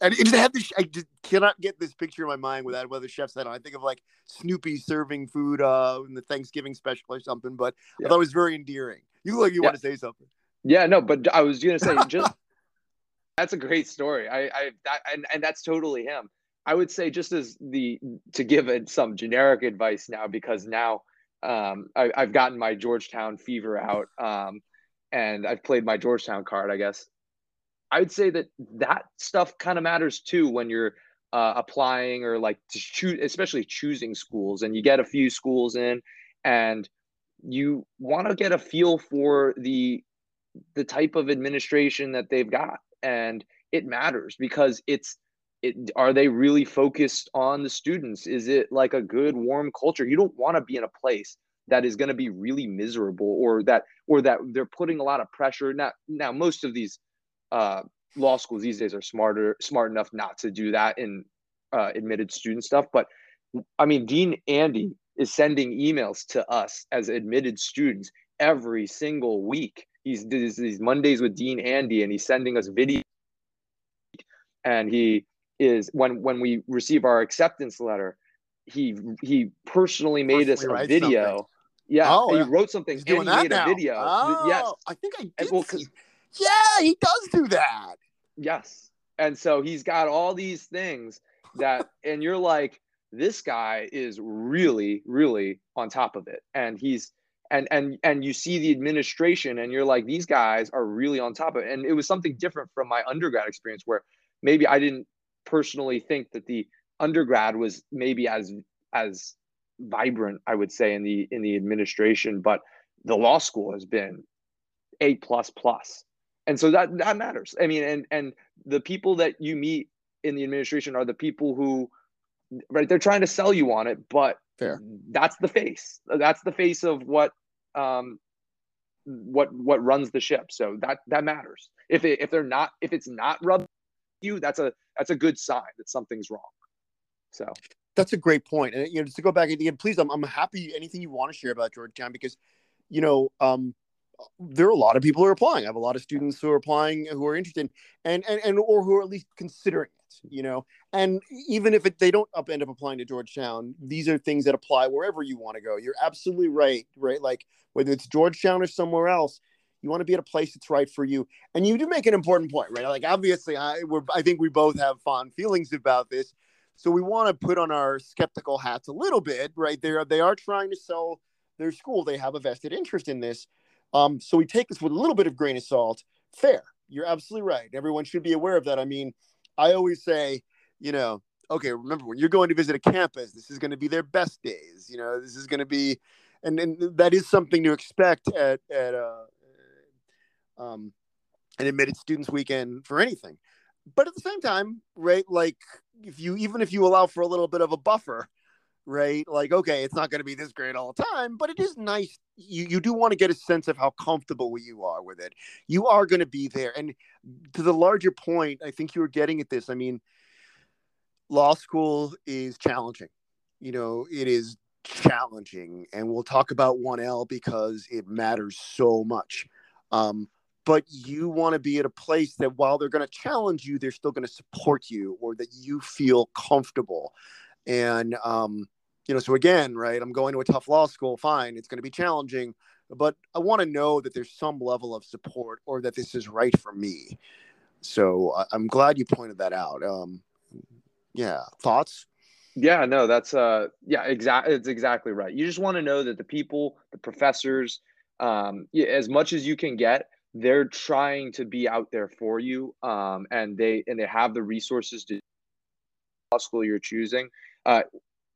and it just had this. I just cannot get this picture in my mind without whether chef's hat on. I think of like Snoopy serving food uh, in the Thanksgiving special or something. But yeah. I thought it was very endearing. You look like you yeah. want to say something. Yeah, no, but I was gonna say just that's a great story. I, I that and, and that's totally him. I would say just as the to give it some generic advice now because now um, I, have gotten my Georgetown fever out um, and I've played my Georgetown card. I guess I would say that that stuff kind of matters too when you're uh, applying or like to choose, especially choosing schools, and you get a few schools in, and you want to get a feel for the the type of administration that they've got, and it matters because it's it, are they really focused on the students? Is it like a good warm culture? You don't want to be in a place that is going to be really miserable or that or that they're putting a lot of pressure. Now, now most of these uh, law schools these days are smarter, smart enough not to do that in uh, admitted student stuff. But I mean, Dean Andy is sending emails to us as admitted students every single week. He's these Mondays with Dean Andy, and he's sending us video. And he is when when we receive our acceptance letter, he he personally made personally us a video. Something. Yeah, oh, he yeah. wrote something He's and he made now. a video. Oh, yes, I think I did. Well, yeah, he does do that. Yes, and so he's got all these things that, and you're like, this guy is really, really on top of it, and he's and and and you see the administration, and you're like, these guys are really on top of it. And it was something different from my undergrad experience, where maybe I didn't personally think that the undergrad was maybe as as vibrant i would say in the in the administration but the law school has been a plus plus and so that that matters i mean and and the people that you meet in the administration are the people who right they're trying to sell you on it but Fair. that's the face. That's the face of what um what what runs the ship. So that that matters. If it, if they're not if it's not rubbed you that's a that's a good sign that something's wrong. So. That's a great point. And you know just to go back again please i'm, I'm happy anything you want to share about georgetown because you know um there are a lot of people who are applying i have a lot of students who are applying who are interested and and, and or who are at least considering it you know and even if it, they don't up, end up applying to georgetown these are things that apply wherever you want to go you're absolutely right right like whether it's georgetown or somewhere else you want to be at a place that's right for you. And you do make an important point, right? Like obviously, I we're, I think we both have fond feelings about this, so we want to put on our skeptical hats a little bit, right? They are they are trying to sell their school. They have a vested interest in this. Um, so we take this with a little bit of grain of salt. Fair. You're absolutely right. Everyone should be aware of that. I mean, I always say, you know, okay, remember when you're going to visit a campus, this is going to be their best days. You know, this is going to be, and, and that is something to expect at at uh, um, an admitted students weekend for anything. But at the same time, right, like if you even if you allow for a little bit of a buffer, right? Like, okay, it's not going to be this great all the time, but it is nice. You you do want to get a sense of how comfortable you are with it. You are going to be there, and to the larger point, I think you were getting at this. I mean, law school is challenging. You know, it is challenging, and we'll talk about one L because it matters so much. Um, but you want to be at a place that while they're going to challenge you, they're still going to support you, or that you feel comfortable. And um, you know, so again, right, I'm going to a tough law school. Fine, it's going to be challenging, but I want to know that there's some level of support, or that this is right for me. So I'm glad you pointed that out. Um, yeah, thoughts? Yeah, no, that's uh, yeah, exactly. It's exactly right. You just want to know that the people, the professors, um, as much as you can get, they're trying to be out there for you, um, and they and they have the resources to law school you're choosing. Uh,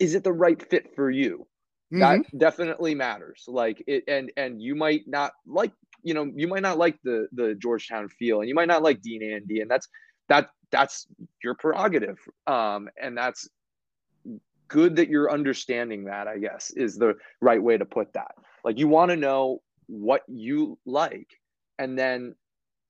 is it the right fit for you? Mm-hmm. That definitely matters. Like it, and and you might not like, you know, you might not like the the Georgetown feel, and you might not like Dean Andy, and that's that that's your prerogative. Um, and that's good that you're understanding that. I guess is the right way to put that. Like you want to know what you like, and then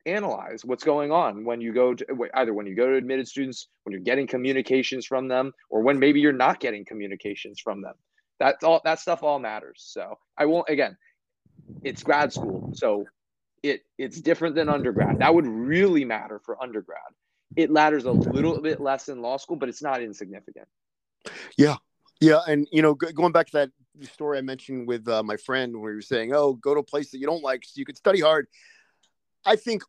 analyze what's going on when you go to either when you go to admitted students when you're getting communications from them or when maybe you're not getting communications from them. That's all that stuff all matters. So i won't again it's grad school so it it's different than undergrad. That would really matter for undergrad. It matters a little bit less in law school but it's not insignificant. Yeah. Yeah and you know going back to that story i mentioned with uh, my friend where you were saying oh go to a place that you don't like so you can study hard I think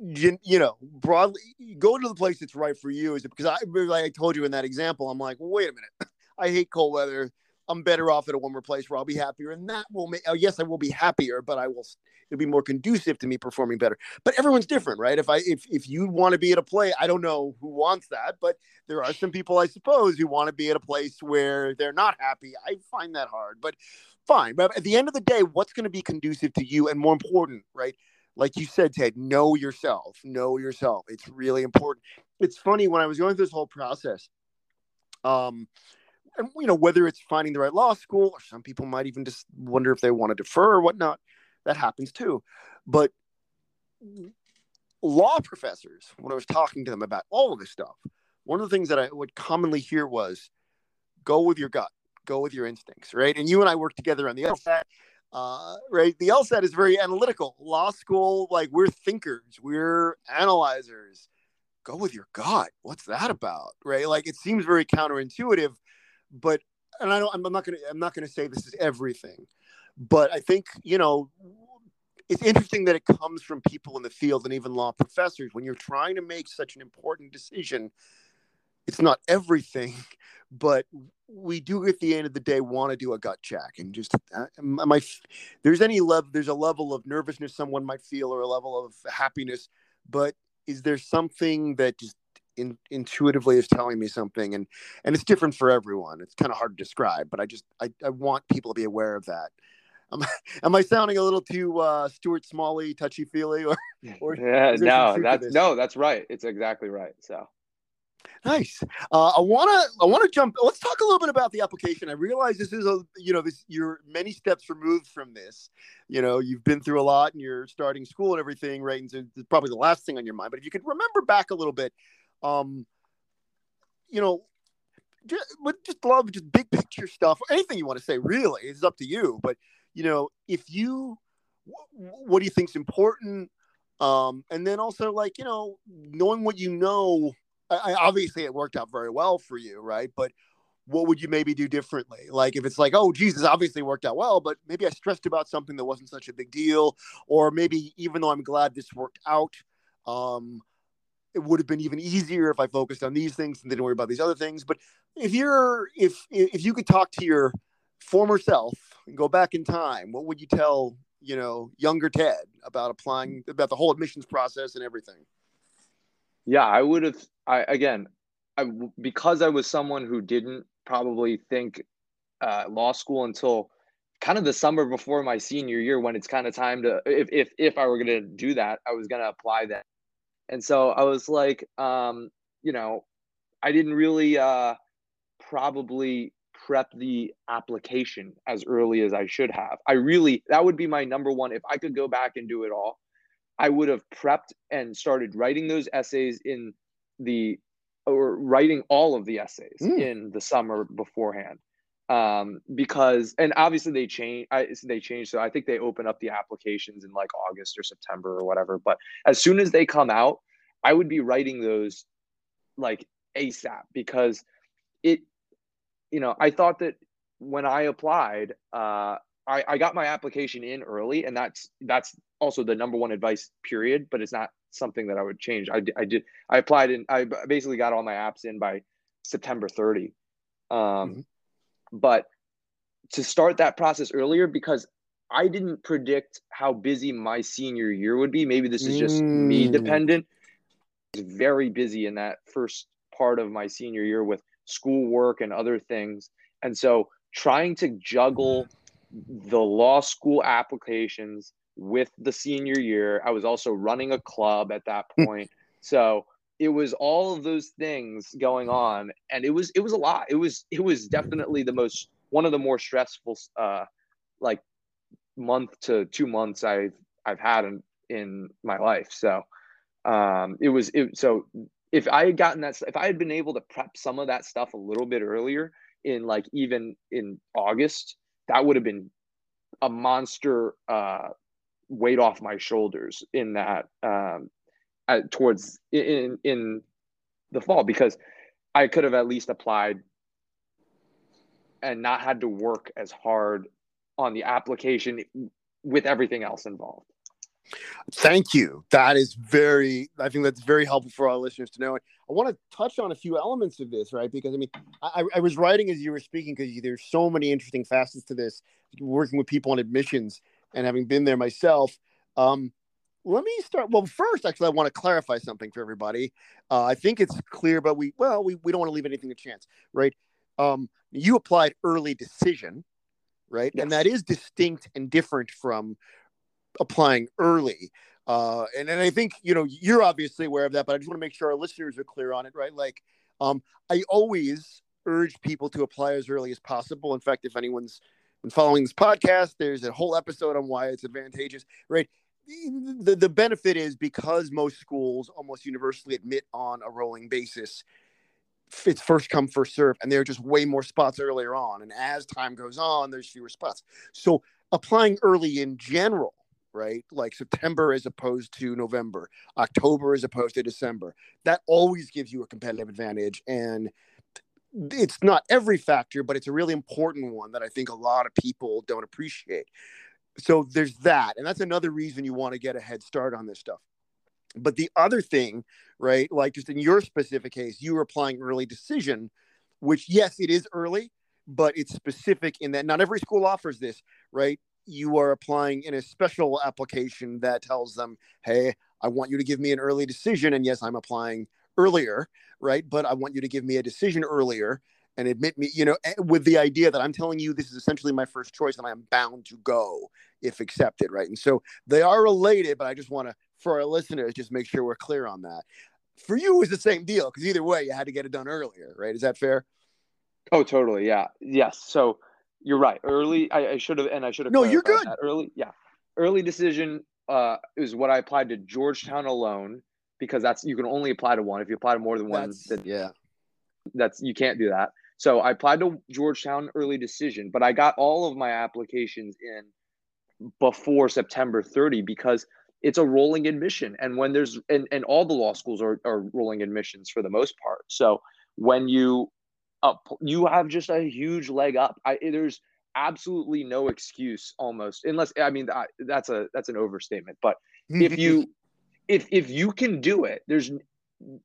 you, know broadly go to the place that's right for you is it because I like I told you in that example I'm like well, wait a minute. I hate cold weather. I'm better off at a warmer place where I'll be happier. And that will make oh, yes I will be happier but I will it'll be more conducive to me performing better. But everyone's different right? If I if if you want to be at a play I don't know who wants that but there are some people I suppose who want to be at a place where they're not happy. I find that hard but fine. But at the end of the day what's going to be conducive to you and more important right like you said, Ted, know yourself. Know yourself. It's really important. It's funny when I was going through this whole process. Um, and you know whether it's finding the right law school, or some people might even just wonder if they want to defer or whatnot. That happens too. But law professors, when I was talking to them about all of this stuff, one of the things that I would commonly hear was, "Go with your gut. Go with your instincts." Right. And you and I worked together on the LSAT uh, right? The LSAT is very analytical. Law school, like we're thinkers, we're analyzers. Go with your gut. What's that about, right? Like it seems very counterintuitive, but and I don't. I'm not gonna. I'm not gonna say this is everything, but I think you know it's interesting that it comes from people in the field and even law professors when you're trying to make such an important decision it's not everything but we do at the end of the day want to do a gut check and just uh, my there's any level there's a level of nervousness someone might feel or a level of happiness but is there something that just in, intuitively is telling me something? And and it's different for everyone. It's kind of hard to describe but i just i, I want people to be aware of that. Am, am i sounding a little too uh stuart smalley touchy feely or, or yeah no that's no that's right. It's exactly right so Nice. Uh, I want to. I want to jump. Let's talk a little bit about the application. I realize this is a. You know, this you're many steps removed from this. You know, you've been through a lot, and you're starting school and everything, right? And so it's probably the last thing on your mind. But if you could remember back a little bit, um, you know, just, just love just big picture stuff. Anything you want to say, really, is up to you. But you know, if you, what do you think's important? Um, and then also like you know, knowing what you know I, obviously it worked out very well for you, right? But what would you maybe do differently? Like if it's like, oh, Jesus, obviously worked out well, but maybe I stressed about something that wasn't such a big deal, or maybe even though I'm glad this worked out, um, it would have been even easier if I focused on these things and didn't worry about these other things. But if you're if if you could talk to your former self and go back in time, what would you tell you know younger Ted about applying about the whole admissions process and everything? Yeah, I would have. I again, I because I was someone who didn't probably think uh, law school until kind of the summer before my senior year when it's kind of time to if if if I were going to do that, I was going to apply that. And so I was like, um, you know, I didn't really uh, probably prep the application as early as I should have. I really, that would be my number one. If I could go back and do it all, I would have prepped and started writing those essays in the, or writing all of the essays mm. in the summer beforehand. Um, because, and obviously they change, I, they change. So I think they open up the applications in like August or September or whatever. But as soon as they come out, I would be writing those like ASAP because it, you know, I thought that when I applied, uh, I, I got my application in early, and that's that's also the number one advice. Period. But it's not something that I would change. I, I did. I applied and I basically got all my apps in by September 30. Um, mm-hmm. But to start that process earlier because I didn't predict how busy my senior year would be. Maybe this is just mm. me dependent. I was very busy in that first part of my senior year with schoolwork and other things. And so trying to juggle the law school applications with the senior year, I was also running a club at that hmm. point. so it was all of those things going on and it was it was a lot. It was it was definitely the most one of the more stressful uh like month to 2 months I've I've had in in my life. So um it was it so if I had gotten that, if I had been able to prep some of that stuff a little bit earlier, in like even in August, that would have been a monster uh, weight off my shoulders in that um, at, towards in in the fall because I could have at least applied and not had to work as hard on the application with everything else involved. Thank you. That is very, I think that's very helpful for our listeners to know. And I want to touch on a few elements of this, right? Because I mean, I, I was writing as you were speaking because there's so many interesting facets to this, working with people on admissions and having been there myself. Um, let me start. Well, first, actually, I want to clarify something for everybody. Uh, I think it's clear, but we, well, we, we don't want to leave anything to chance, right? Um, you applied early decision, right? Yes. And that is distinct and different from applying early. Uh, and, and I think, you know, you're obviously aware of that, but I just want to make sure our listeners are clear on it, right? Like, um, I always urge people to apply as early as possible. In fact, if anyone's been following this podcast, there's a whole episode on why it's advantageous, right? The, the benefit is because most schools almost universally admit on a rolling basis, it's first come, first serve, and there are just way more spots earlier on. And as time goes on, there's fewer spots. So applying early in general right? Like September as opposed to November, October as opposed to December. That always gives you a competitive advantage. And it's not every factor, but it's a really important one that I think a lot of people don't appreciate. So there's that. And that's another reason you want to get a head start on this stuff. But the other thing, right, like just in your specific case, you were applying early decision, which, yes, it is early, but it's specific in that not every school offers this, right? You are applying in a special application that tells them, hey, I want you to give me an early decision. And yes, I'm applying earlier, right? But I want you to give me a decision earlier and admit me, you know, eh, with the idea that I'm telling you this is essentially my first choice and I am bound to go if accepted, right? And so they are related, but I just want to, for our listeners, just make sure we're clear on that. For you, it was the same deal because either way, you had to get it done earlier, right? Is that fair? Oh, totally. Yeah. Yes. So you're right. Early, I, I should have, and I should have. No, you're good. That. Early, yeah. Early decision uh, is what I applied to Georgetown alone because that's you can only apply to one. If you apply to more than one, then yeah, that's you can't do that. So I applied to Georgetown early decision, but I got all of my applications in before September 30 because it's a rolling admission. And when there's and, and all the law schools are, are rolling admissions for the most part. So when you up. You have just a huge leg up. I, there's absolutely no excuse almost unless I mean I, that's a that's an overstatement. But if you if if you can do it, there's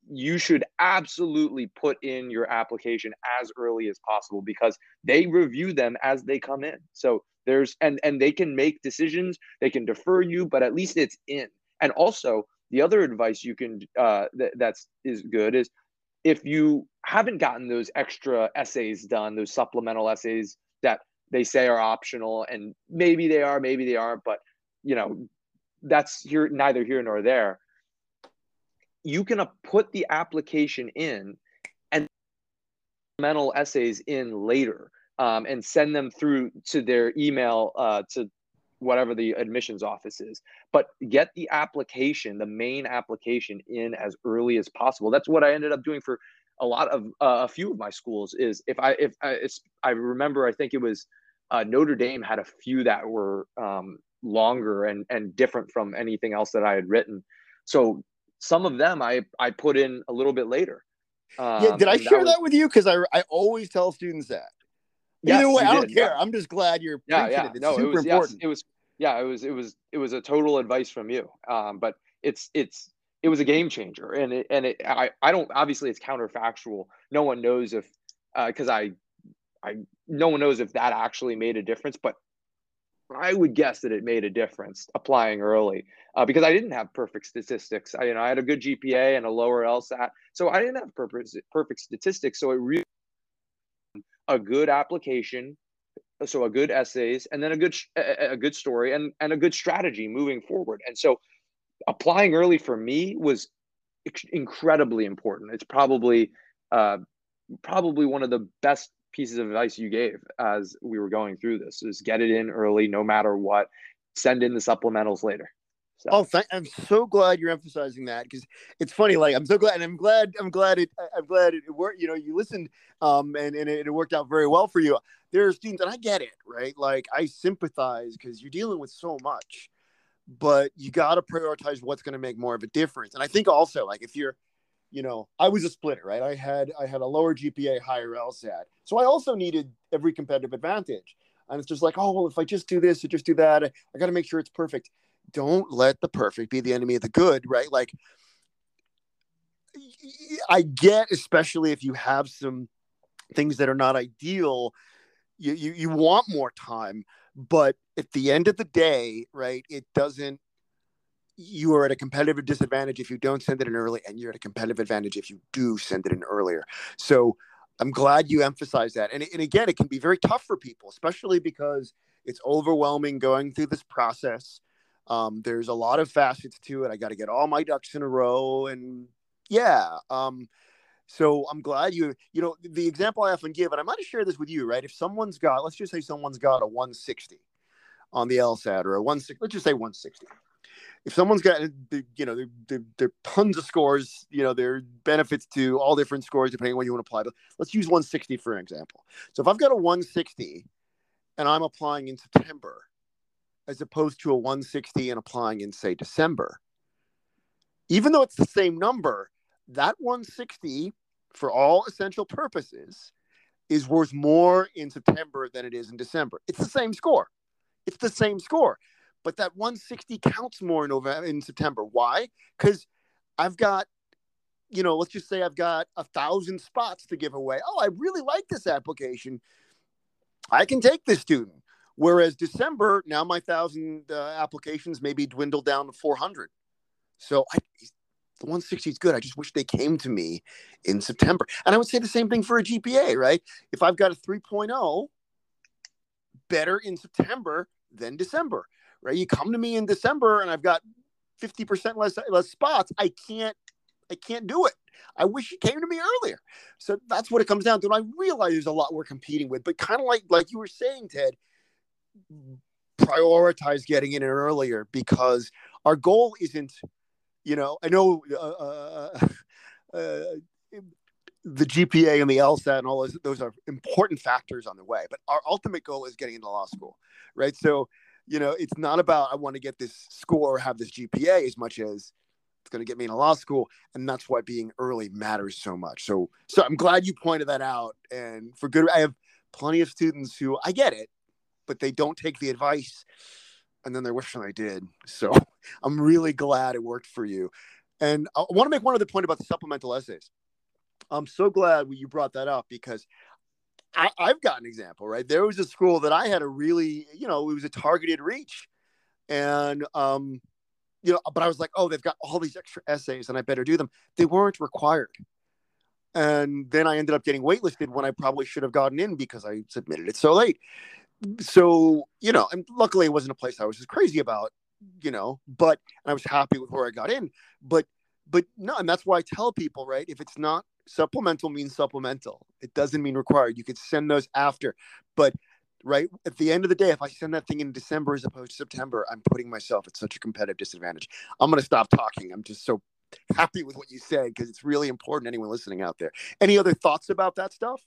you should absolutely put in your application as early as possible because they review them as they come in. So there's and and they can make decisions, they can defer you, but at least it's in. And also the other advice you can uh that that's is good is if you haven't gotten those extra essays done, those supplemental essays that they say are optional, and maybe they are, maybe they aren't, but you know, that's here neither here nor there. You can put the application in and supplemental essays in later um, and send them through to their email uh, to whatever the admissions office is but get the application the main application in as early as possible. That's what i ended up doing for a lot of uh, a few of my schools is if i if I, I remember i think it was uh, notre dame had a few that were um, longer and and different from anything else that i had written. So some of them i i put in a little bit later. Um, yeah did i share that, was, that with you? Because i i always tell students that Either way, I don't did, care. Yeah. I'm just glad you're yeah, yeah. it. No, it was, important. Yes, it was yeah, it was it was it was a total advice from you. Um, but it's it's it was a game changer, and it and it I I don't obviously it's counterfactual. No one knows if because uh, I I no one knows if that actually made a difference, but I would guess that it made a difference applying early uh, because I didn't have perfect statistics. I, you know, I had a good GPA and a lower LSAT, so I didn't have perfect perfect statistics. So it really a good application so a good essays and then a good a good story and and a good strategy moving forward. And so applying early for me was incredibly important. It's probably uh, probably one of the best pieces of advice you gave as we were going through this is get it in early no matter what. Send in the supplementals later so. Oh, th- I'm so glad you're emphasizing that because it's funny. Like I'm so glad, and I'm glad, I'm glad it, I'm glad it, worked. You know, you listened, um, and and it, it, worked out very well for you. There are students, and I get it, right? Like I sympathize because you're dealing with so much, but you got to prioritize what's going to make more of a difference. And I think also, like if you're, you know, I was a splitter, right? I had I had a lower GPA, higher LSAT, so I also needed every competitive advantage. And it's just like, oh well, if I just do this or just do that, I, I got to make sure it's perfect don't let the perfect be the enemy of the good, right? Like, I get, especially if you have some things that are not ideal, you, you, you want more time. But at the end of the day, right, it doesn't, you are at a competitive disadvantage if you don't send it in early, and you're at a competitive advantage if you do send it in earlier. So I'm glad you emphasize that. And, and again, it can be very tough for people, especially because it's overwhelming going through this process um, there's a lot of facets to it. I got to get all my ducks in a row, and yeah. Um, so I'm glad you, you know, the example I often give, and I might have shared this with you, right? If someone's got, let's just say someone's got a 160 on the LSAT or a 160, let's just say 160. If someone's got, you know, there, there, are tons of scores, you know, there are benefits to all different scores depending on what you want to apply. But let's use 160 for an example. So if I've got a 160 and I'm applying in September, as opposed to a 160 and applying in, say, December. Even though it's the same number, that 160, for all essential purposes, is worth more in September than it is in December. It's the same score. It's the same score. But that 160 counts more in November in September. Why? Because I've got, you know, let's just say I've got a thousand spots to give away. Oh, I really like this application. I can take this student. Whereas December, now my thousand uh, applications maybe dwindled down to 400. So I, the 160 is good. I just wish they came to me in September. And I would say the same thing for a GPA, right? If I've got a 3.0, better in September than December, right? You come to me in December and I've got 50% less less spots. I can't I can't do it. I wish you came to me earlier. So that's what it comes down to. And I realize there's a lot we're competing with, but kind of like like you were saying, Ted, prioritize getting in earlier because our goal isn't, you know, I know uh, uh, uh, the GPA and the LSAT and all those, those are important factors on the way, but our ultimate goal is getting into law school, right? So, you know, it's not about I want to get this score or have this GPA as much as it's going to get me into law school, and that's why being early matters so much. So, so I'm glad you pointed that out, and for good, I have plenty of students who I get it but they don't take the advice and then they're wishing they did. So I'm really glad it worked for you. And I want to make one other point about the supplemental essays. I'm so glad you brought that up because I, have got an example, right? There was a school that I had a really, you know, it was a targeted reach. And, um, you know, but I was like, oh, they've got all these extra essays and I better do them. They weren't required. And then I ended up getting waitlisted when I probably should have gotten in because I submitted it so late so you know, and luckily it wasn't a place I was just crazy about, you know, but I was happy with where I got in. But but no, and that's why I tell people, right? If it's not supplemental means supplemental. It doesn't mean required. You could send those after. but right at the end of the day, if I send that thing in December as opposed to September, I'm putting myself at such a competitive disadvantage. I'm to stop talking. I'm just so happy with what you said because it's really important. Anyone listening out there, any other thoughts about that stuff?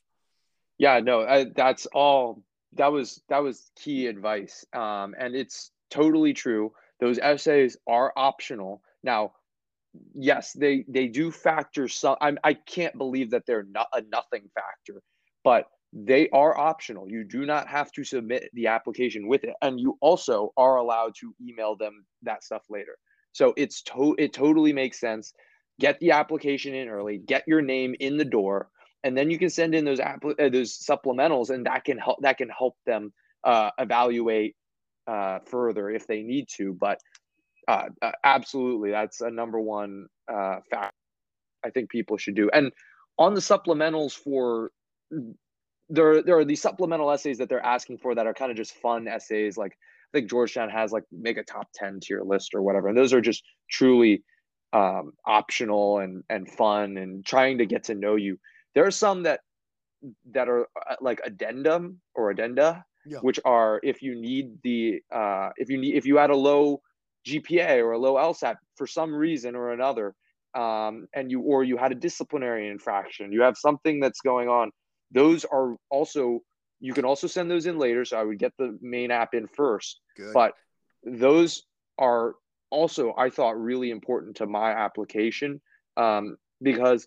Yeah, no, I, that's all. That was that was key advice, um, and it's totally true. Those essays are optional now. Yes, they they do factor some. I'm, I can't believe that they're not a nothing factor, but they are optional. You do not have to submit the application with it, and you also are allowed to email them that stuff later. So it's to it totally makes sense. Get the application in early. Get your name in the door, and then you can send in those app uh, those supplementals, and that can help that can help them uh, evaluate uh, further if they need to. But uh, uh absolutely, that's a number one uh, fact I think people should do. And on the supplementals for there there are these supplemental essays that they're asking for that are kind of just fun essays like i think georgetown has like make a top 10 to your list or whatever and those are just truly um, optional and and fun and trying to get to know you there are some that that are uh, like addendum or addenda yeah. which are if you need the uh, if you need if you had a low gpa or a low lsat for some reason or another um, and you or you had a disciplinary infraction you have something that's going on those are also you can also send those in later. So I would get the main app in first. Good. But those are also I thought really important to my application um, because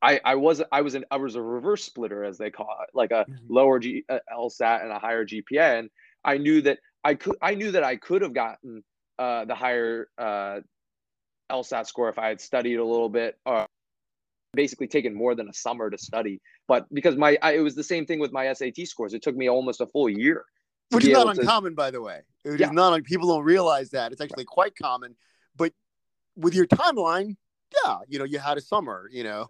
I I was I was an I was a reverse splitter as they call it, like a mm-hmm. lower G, uh, LSAT and a higher GPA, and I knew that I could I knew that I could have gotten uh, the higher uh, LSAT score if I had studied a little bit, or basically taken more than a summer to study. But because my I, it was the same thing with my SAT scores. It took me almost a full year. Which is not uncommon, to, by the way. It yeah. is not people don't realize that. It's actually quite common. But with your timeline, yeah, you know, you had a summer, you know.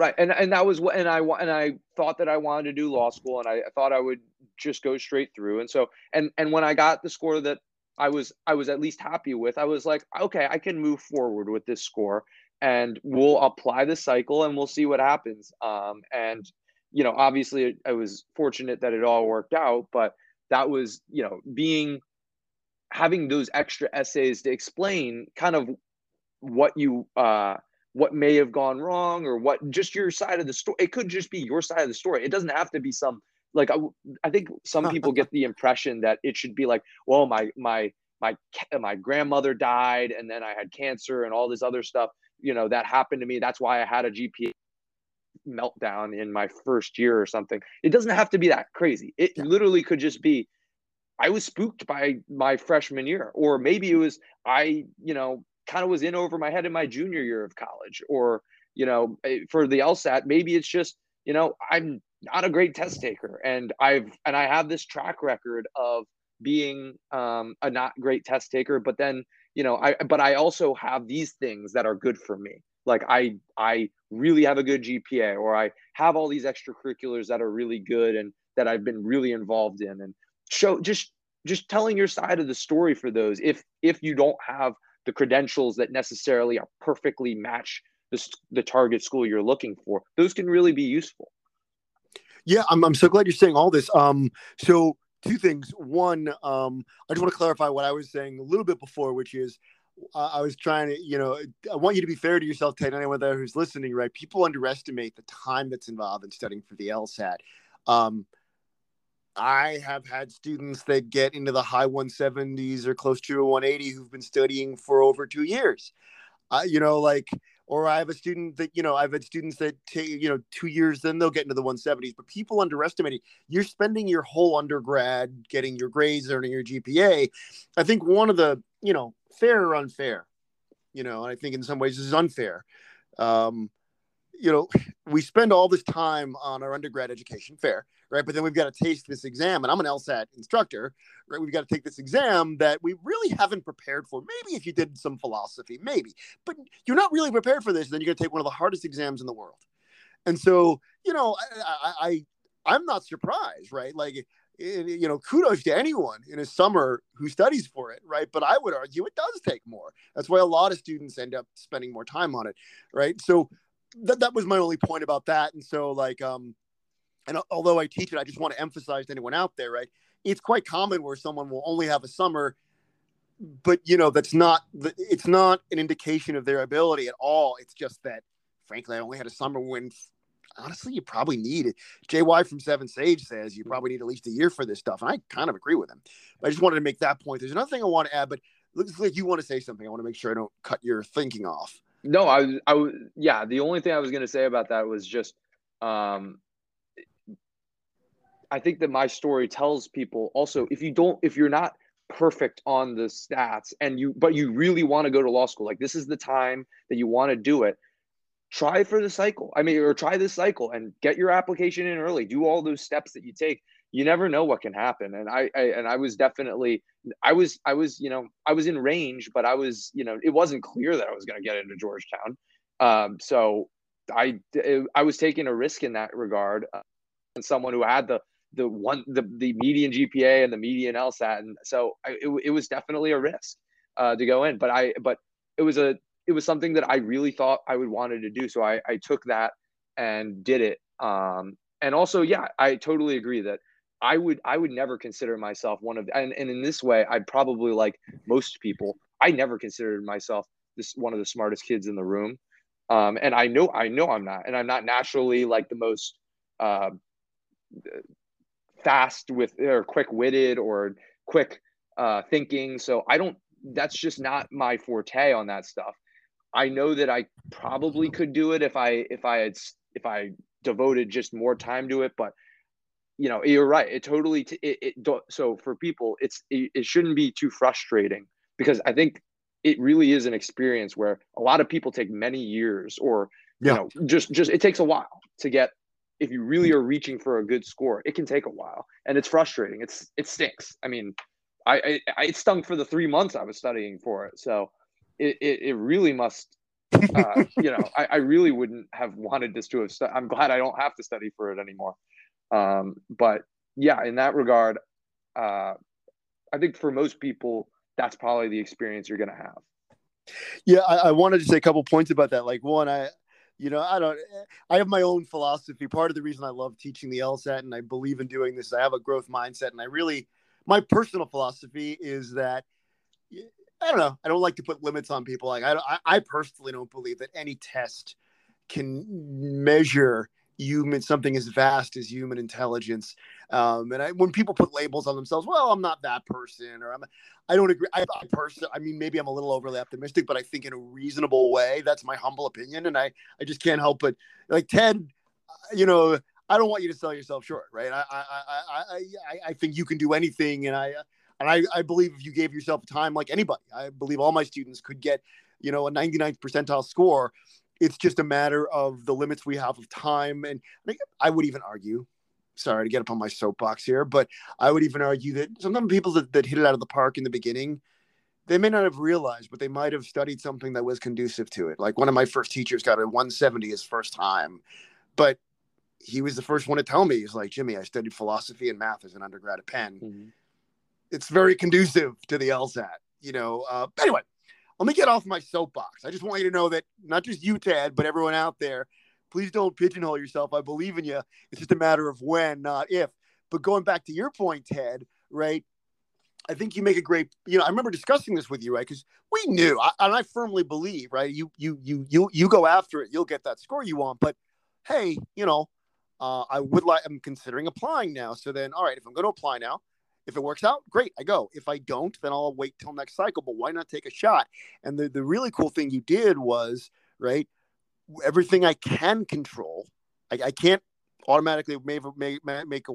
Right. And and that was what and I and I thought that I wanted to do law school and I thought I would just go straight through. And so and and when I got the score that I was I was at least happy with, I was like, okay, I can move forward with this score and we'll apply the cycle and we'll see what happens. Um, and you know, obviously, I was fortunate that it all worked out, but that was you know being having those extra essays to explain kind of what you uh what may have gone wrong or what just your side of the story it could just be your side of the story. It doesn't have to be some like i, I think some people get the impression that it should be like well my my my my grandmother died and then i had cancer and all this other stuff you know that happened to me. That's why i had a gpa meltdown in my first year or something. It doesn't have to be that crazy. It yeah. literally could just be i was spooked by my freshman year or maybe it was i you know kind of was in over my head in my junior year of college or you know eh, for the lsat maybe it's just you know i'm not a great test taker and i've and i have this track record of being um, a not great test taker but then you know i but i also have these things that are good for me. Like i i really have a good gpa or i have all these extracurriculars that are really good and that i've been really involved in and show just just telling your side of the story for those if if you don't have the credentials that necessarily are perfectly match the, the target school you're looking for those can really be useful yeah i'm, I'm so glad you're saying all this um so two things. One, um, I just want to clarify what I was saying a little bit before, which is uh, I was trying to, you know, I want you to be fair to yourself, Ted, anyone there who's listening, right? People underestimate the time that's involved in studying for the LSAT. Um, I have had students that get into the high 170s or close to a 180 who've been studying for over two years. You know, like or I have a student that you know I've had students that take you know two years, then they'll get into the 170s. But people underestimate it. You're spending your whole undergrad getting your grades, earning your GPA. I think one of the you know fair or unfair, you know, and I think in some ways this is unfair. Um, you know, we spend all this time on our undergrad education, fair, right? But then we've got to taste this exam, and I'm an LSAT instructor, right? We've got to take this exam that we really haven't prepared for. Maybe if you did some philosophy, maybe, but you're not really prepared for this. Then you're going to take one of the hardest exams in the world. And so, you know, I, I, I I'm not surprised, right? Like, you know, kudos to anyone in a summer who studies for it, right? But I would argue it does take more. That's why a lot of students end up spending more time on it, right? So that that was my only point about that. And so, like, um, and although I teach it, I just want to emphasize to anyone out there, right? It's quite common where someone will only have a summer, but you know that's not it's not an indication of their ability at all. It's just that, frankly, I only had a summer when honestly, you probably need it. JY from 7Sage says you probably need at least a year for this stuff. And I kind of agree with him. But I just wanted to make that point. There's another thing I want to add, but looks like you want to say something. I want to make sure I don't cut your thinking off. No, I, I, yeah. The only thing I was going to say about that was just, um, I think that my story tells people also if you don't, if you're not perfect on the stats and you, but you really want to go to law school, like this is the time that you want to do it try for the cycle. I mean, or try this cycle and get your application in early. Do all those steps that you take. You never know what can happen. And I, I and I was definitely, I was, I was, you know, I was in range, but I was, you know, it wasn't clear that I was going to get into Georgetown. Um, so I, I was taking a risk in that regard. Uh, and someone who had the the one the, the median GPA and the median LSAT, and so I, it, it was definitely a risk uh, to go in. But I, but it was a it was something that I really thought I would wanted to do. So I, I took that and did it. Um, and also, yeah, I totally agree that I would I would never consider myself one of and, and in this way, I'd probably like most people, I never considered myself this one of the smartest kids in the room. Um, and I know I know I'm not, and I'm not naturally like the most uh, fast with or quick witted or quick uh, thinking. So I don't. That's just not my forte on that stuff. I know that I probably could do it if I if I had if I devoted just more time to it, but you know you're right it totally t- it, it so for people it's it, it shouldn't be too frustrating because i think it really is an experience where a lot of people take many years or yeah. you know just just it takes a while to get if you really are reaching for a good score it can take a while and it's frustrating. It's it stinks. I mean i i it stung for the three months i was studying for it so it, it, it really must uh, you know I, I really wouldn't have wanted this to have stu- i'm glad i don't have to study for it anymore. Um, but yeah in that regard uh, i think for most people that's probably the experience you're going to have. Yeah I, I wanted to say a couple points about that. Like one i you know, I don't, I have my own philosophy. Part of the reason I love teaching the LSAT and I believe in doing this, I have a growth mindset. And I really, my personal philosophy is that I don't know. I don't like to put limits on people. Like I, I personally don't believe that any test can measure human something as vast as human intelligence. Um, and I, when people put labels on themselves, well, I'm not that person, or I'm, I don't agree. I, I personally, I mean, maybe I'm a little overly optimistic, but I think in a reasonable way. That's my humble opinion, and I, I just can't help but like Ted. You know, I don't want you to sell yourself short, right? I, I, I, I, I think you can do anything, and I and I, I believe if you gave yourself time like anybody, I believe all my students could get, you know, a 99th percentile score. It's just a matter of the limits we have of time. And I would even argue, sorry to get up on my soapbox here, but I would even argue that sometimes people that, that hit it out of the park in the beginning, they may not have realized, but they might have studied something that was conducive to it. Like one of my first teachers got a 170 his first time, but he was the first one to tell me, he's like, Jimmy, I studied philosophy and math as an undergrad at Penn. Mm-hmm it's very conducive to the LSAT. You know. Uh, anyway, let me get off my soapbox. I just want you to know that not just you, Ted, but everyone out there, please don't pigeonhole yourself. I believe in you. It's just a matter of when, not if. But going back to your point, Ted, right? I think you make a great. You know, I remember discussing this with you, right? Because we knew, I, and I firmly believe, right? You, you, you, you, you go after it, you'll get that score you want. But hey, you know, uh, I would like. I'm considering applying now. So then, all right, if I'm going to apply now, if it works out, great, I go. If I don't, then I'll wait till next cycle. But why not take a shot? And the, the really cool thing you did was, right, everything I can control, I, I can't automatically make, make, make a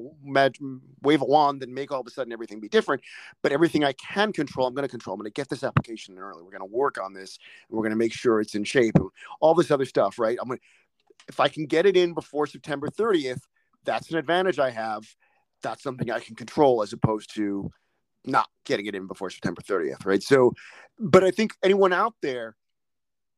wave a wand and make all of a sudden everything be different. But everything I can control, I'm going to control. I'm going to get this application in early. We're going to work on this. We're going to make sure it's in shape and all this other stuff, right? I'm going if I can get it in before September 30th, that's an advantage I have that's something I can control as opposed to not getting it in before September 30th, right? So, but I think anyone out there,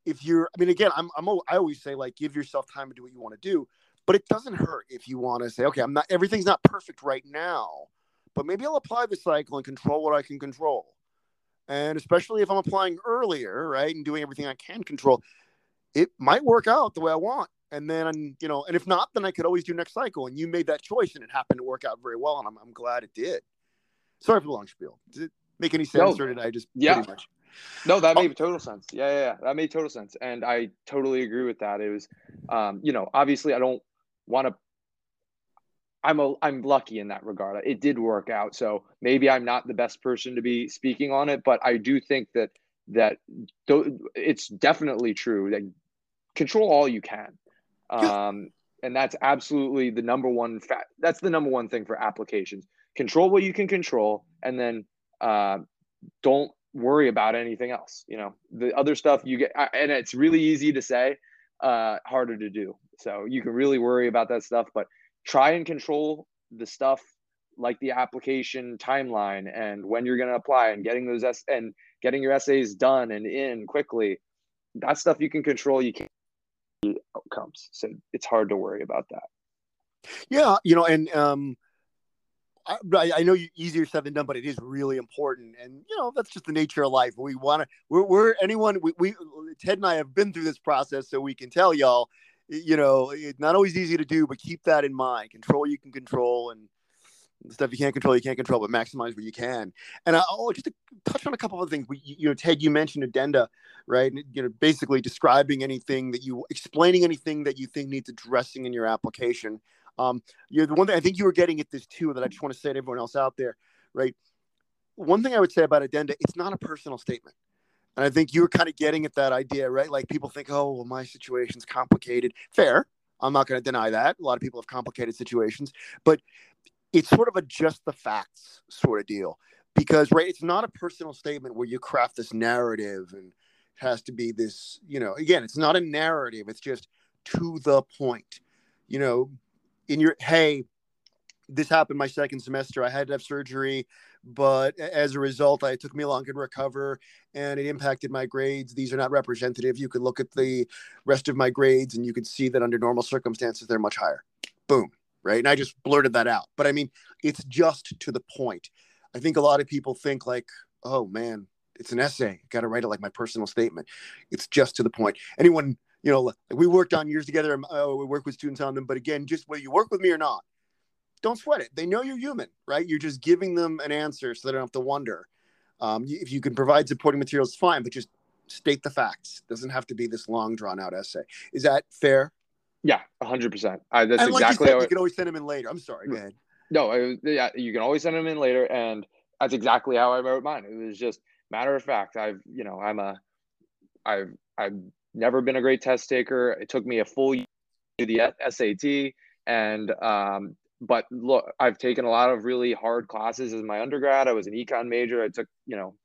if you're, I mean, again, I'm, I'm, I always say like, give yourself time to do what you want to do, but it doesn't hurt if you want to say, okay, I'm not, everything's not perfect right now, but maybe I'll apply the cycle and control what I can control. And especially if I'm applying earlier, right, and doing everything I can control, it might work out the way I want. And then, you know, and if not, then I could always do next cycle. And you made that choice and it happened to work out very well. And I'm, I'm glad it did. Sorry for the long spiel. Did it make any sense no, or did I just yeah. No, that oh. made total sense. Yeah, yeah, yeah, that made total sense. And I totally agree with that. It was, um, you know, obviously I don't want to I'm a I'm lucky in that regard. It did work out. So maybe I'm not the best person to be speaking on it, but I do think that that it's definitely true that control all you can. Um, and that's absolutely the number one fact. That's the number one thing for applications. Control what you can control, and then uh, don't worry about anything else. You know, the other stuff you get, and it's really easy to say, uh, harder to do. So you can really worry about that stuff, but try and control the stuff like the application timeline and when you're going to apply and getting those s and getting your essays done and in quickly that stuff you can control you can't outcomes so it's hard to worry about that yeah you know and um I, I know you easier said than done, but it is really important, and you know that's just the nature of life. We want to. We're, we're anyone. We, we Ted and I have been through this process, so we can tell y'all you know, it's not always easy to do, but keep that in mind. Control you can control, and stuff you can't control, you can't control, but maximize what you can. And I, oh, just to touch on a couple of things. We, you know, Ted, you mentioned addenda, right? You know, basically describing anything that you, explaining anything that you think needs addressing in your application. Um, you know, the one thing I think you were getting at this too, that I just want to say to everyone else out there, right? One thing I would say about addenda, it's not a personal statement. And I think you were kind of getting at that idea, right? Like people think, oh, well, my situation's complicated. Fair. I'm not going to deny that. A lot of people have complicated situations, but it's sort of a just the facts sort of deal because, right, it's not a personal statement where you craft this narrative and it has to be this, you know, again, it's not a narrative. It's just to the point, you know, in your, hey, this happened my second semester. I had to have surgery but as a result, it took me long to recover and it impacted my grades. These are not representative. You could look at the rest of my grades and you could see that under normal circumstances, they're much higher. Boom. Right. And I just blurted that out. But I mean, it's just to the point. I think a lot of people think, like, oh man, it's an essay. Got to write it like my personal statement. It's just to the point. Anyone, you know, we worked on years together. Uh, we work with students on them. But again, just whether you work with me or not, don't sweat it. They know you're human, right? You're just giving them an answer so they don't have to wonder. Um, if you can provide supporting materials, fine, but just state the facts. It doesn't have to be this long, drawn out essay. Is that fair? Yeah, hundred percent. That's and like exactly. You, said, you can always send them in later. I'm sorry. Go ahead. No, I, yeah, you can always send them in later, and that's exactly how I wrote mine. It was just matter of fact. I've, you know, I'm a, I've, I've never been a great test taker. It took me a full year to the SAT, and um, but look, I've taken a lot of really hard classes as my undergrad. I was an econ major. I took, you know,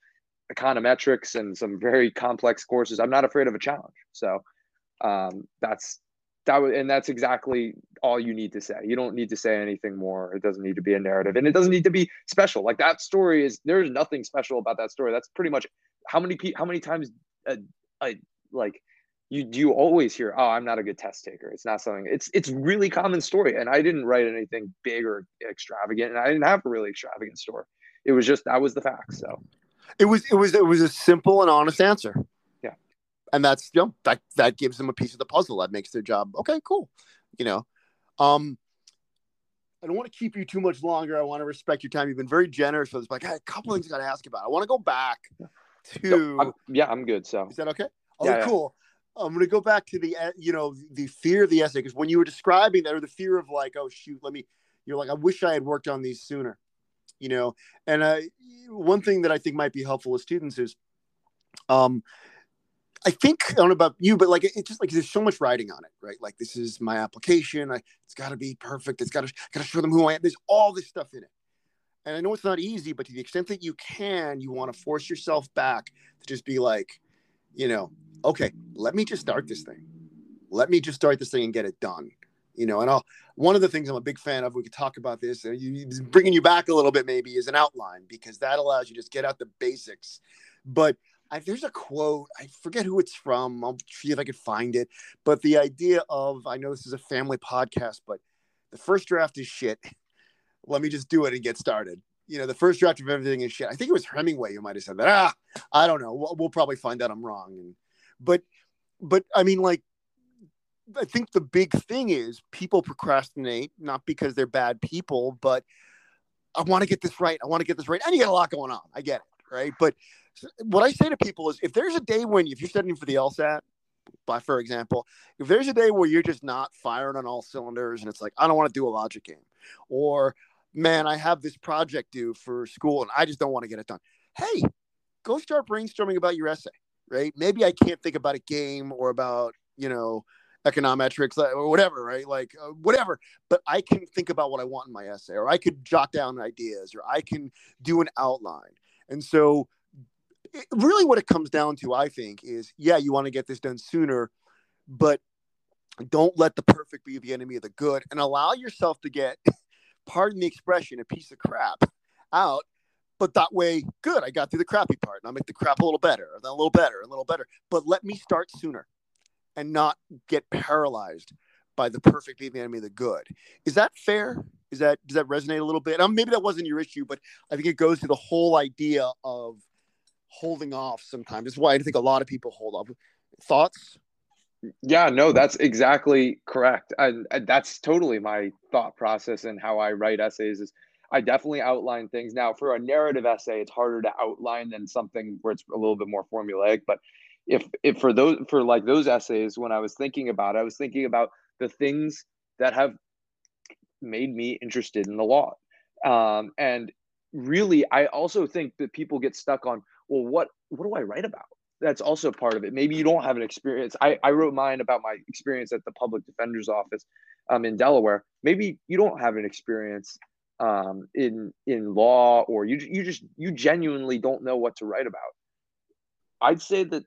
econometrics and some very complex courses. I'm not afraid of a challenge. So um, that's that was, and that's exactly all you need to say. You don't need to say anything more. It doesn't need to be a narrative, and it doesn't need to be special. Like that story is there's nothing special about that story. That's pretty much how many pe- how many times a, a like you you always hear, "Oh, I'm not a good test taker." It's not something. It's it's really common story, and I didn't write anything big or extravagant, and I didn't have a really extravagant story. It was just that was the fact. So it was it was it was a simple and honest answer. Yeah, and that's you know that that gives them a piece of the puzzle that makes their job okay, cool. You know, um, I don't want to keep you too much longer. I want to respect your time. You've been very generous with this. But I got a couple things I got to ask about. I want to go back to. I'm, yeah, I'm good. So is that okay? Oh, yeah, cool. I'm going to go back to the, uh, you know, the fear of the essay because when you were describing that, or the fear of like, oh shoot, let me, you're like, I wish I had worked on these sooner, you know. And uh, one thing that I think might be helpful to students is, um, I think I don't know about you, but like it's just like there's so much writing on it, right? Like this is my application. I, it's got to be perfect. It's got to got to show them who I am. There's all this stuff in it, and I know it's not easy, but to the extent that you can, you want to force yourself back to just be like, you know, okay, let me just start this thing. Let me just start this thing and get it done. You know, and I'll, one of the things I'm a big fan of, we could talk about this, and bringing you back a little bit maybe is an outline because that allows you to just get out the basics. But I, there's a quote, I forget who it's from. I'll see if I can find it. But the idea of, I know this is a family podcast, but the first draft is shit. Let me just do it and get started you know, the first draft of everything is shit. I think it was Hemingway who might have said that. Ah, I don't know. We'll, we'll probably find out I'm wrong. And but but I mean, like, I think the big thing is people procrastinate not because they're bad people, but I want to get this right. I want to get this right. And you got a lot going on. I get it. Right. But what I say to people is if there's a day when, if you're studying for the LSAT, by for example, if there's a day where you're just not firing on all cylinders and it's like, I don't want to do a logic game, or man, I have this project due for school and I just don't want to get it done. Hey, go start brainstorming about your essay, right? Maybe I can't think about a game or about, you know, econometrics or whatever, right? Like uh, whatever, but I can think about what I want in my essay, or I could jot down ideas, or I can do an outline. And so, it, really, what it comes down to, I think, is yeah, you want to get this done sooner, but don't let the perfect be the enemy of the good, and allow yourself to get, pardon the expression, a piece of crap out. But that way, good. I got through the crappy part, and I'll make the crap a little better, and a little better, a little better. But let me start sooner and not get paralyzed by the perfect being the enemy of the good. Is that fair? Is that does that resonate a little bit? Um, maybe that wasn't your issue, but I think it goes to the whole idea of holding off sometimes. It's why I think a lot of people hold off. Thoughts? Yeah, no, that's exactly correct. And, that's totally my thought process and how I write essays is I definitely outline things. Now, for a narrative essay, it's harder to outline than something where it's a little bit more formulaic, but if if for those for like those essays when i was thinking about it, i was thinking about the things that have made me interested in the law um, and really i also think that people get stuck on well what what do i write about that's also part of it. Maybe you don't have an experience. I, I wrote mine about my experience at the public defender's office um, in delaware. Maybe you don't have an experience um, in in law or you you just you genuinely don't know what to write about. I'd say that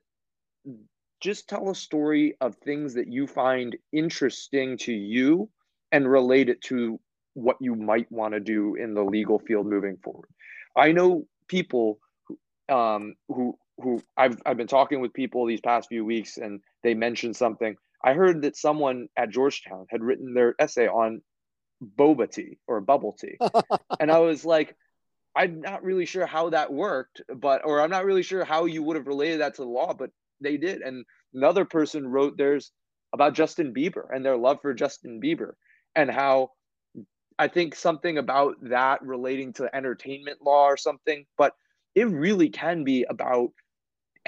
just tell a story of things that you find interesting to you and relate it to what you might want to do in the legal field moving forward. I know people um, who who I've I've been talking with people these past few weeks, and they mentioned something. I heard that someone at Georgetown had written their essay on boba tea or bubble tea, and I was like, I'm not really sure how that worked, but or I'm not really sure how you would have related that to the law, but they did. And another person wrote theirs about Justin Bieber and their love for Justin Bieber and how I think something about that relating to entertainment law or something, but it really can be about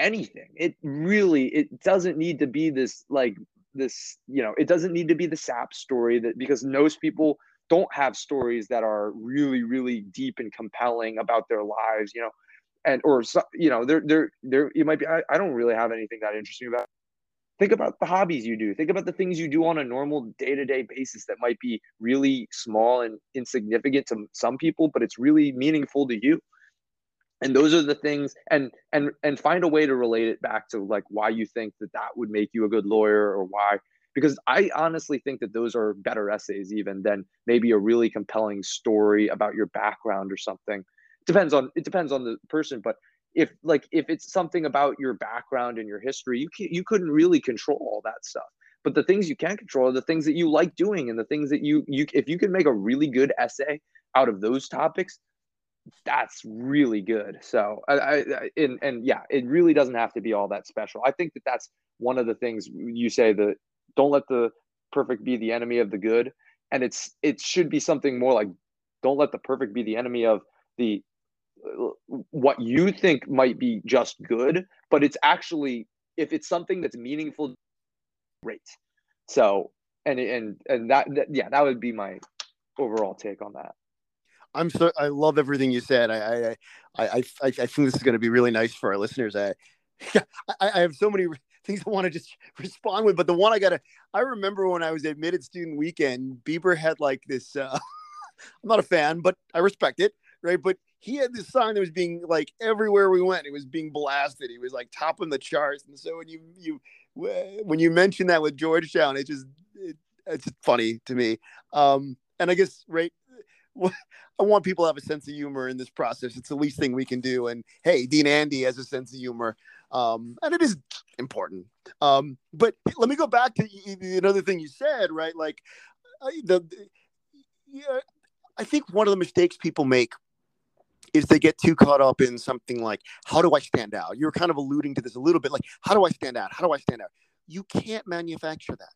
anything. It really it doesn't need to be this like this, you know, it doesn't need to be the sap story that because most people don't have stories that are really really deep and compelling about their lives, you know and or you know there there there you might be I, I don't really have anything that interesting about. Think about the hobbies you do. Think about the things you do on a normal day-to-day basis that might be really small and insignificant to some people but it's really meaningful to you and those are the things and and and find a way to relate it back to like why you think that that would make you a good lawyer or why because i honestly think that those are better essays even than maybe a really compelling story about your background or something. Depends on it depends on the person but if like if it's something about your background and your history you can, you couldn't really control all that stuff. But the things you can control are the things that you like doing and the things that you you if you can make a really good essay out of those topics that's really good so I, I and and yeah it really doesn't have to be all that special i think that that's one of the things you say that don't let the perfect be the enemy of the good and it's it should be something more like don't let the perfect be the enemy of the what you think might be just good, but it's actually if it's something that's meaningful, great. So and and and that, that yeah, that would be my overall take on that. I'm so I love everything you said. I I I I, I think this is going to be really nice for our listeners. I I, I have so many things I want to just respond with, but the one I gotta I remember when I was admitted student weekend, Bieber had like this. Uh, I'm not a fan, but I respect it, right? But he had this song that was being like everywhere we went, it was being blasted. He was like topping the charts. And so when you you when you mention that with Georgetown, it just it, it's funny to me. Um, and I guess right, I want people to have a sense of humor in this process. It's the least thing we can do. And hey, Dean Andy has a sense of humor, um, and it is important. Um, but let me go back to another thing you said, right? Like the, yeah, I think one of the mistakes people make is they get too caught up in something like how do I stand out? You're kind of alluding to this a little bit, like how do I stand out? How do I stand out? You can't manufacture that.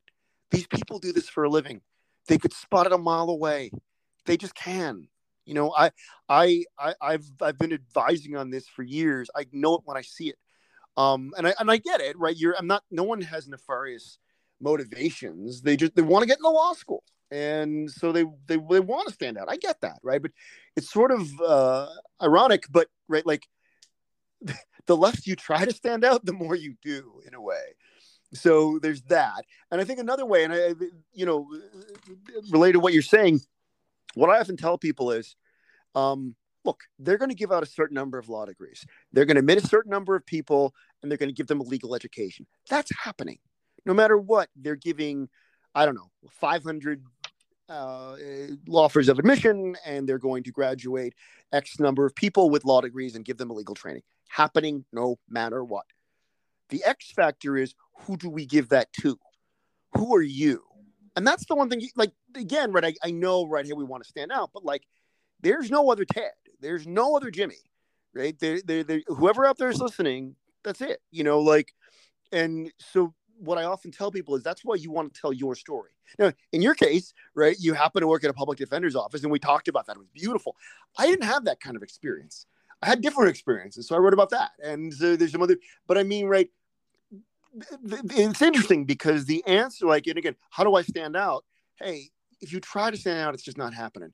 These people do this for a living. They could spot it a mile away. They just can. You know, I, I, I, I've, I've been advising on this for years. I know it when I see it, um, and I, and I get it, right? You're, I'm not. No one has nefarious motivations. They just they want to get into law school, and so they they they want to stand out. I get that, right? But it's sort of uh, ironic, but right, like the less you try to stand out, the more you do, in a way. So there's that, and I think another way, and I, you know, related to what you're saying, what I often tell people is, um, look, they're going to give out a certain number of law degrees. They're going to admit a certain number of people, and they're going to give them a legal education. That's happening. No matter what, they're giving, I don't know, 500 uh, law offers of admission, and they're going to graduate X number of people with law degrees and give them a legal training. Happening no matter what. The X factor is who do we give that to? Who are you? And that's the one thing, like, again, right? I, I know right here we want to stand out, but like, there's no other Ted. There's no other Jimmy, right? There, there, whoever out there is listening, that's it, you know, like, and so what I often tell people is that's why you want to tell your story. Now, in your case, right, you happen to work at a public defender's office, and we talked about that. It was beautiful. I didn't have that kind of experience. I had different experiences, so I wrote about that. And so there's some other, but I mean, right, it's interesting because the answer, like, and again, how do I stand out? Hey, if you try to stand out, it's just not happening.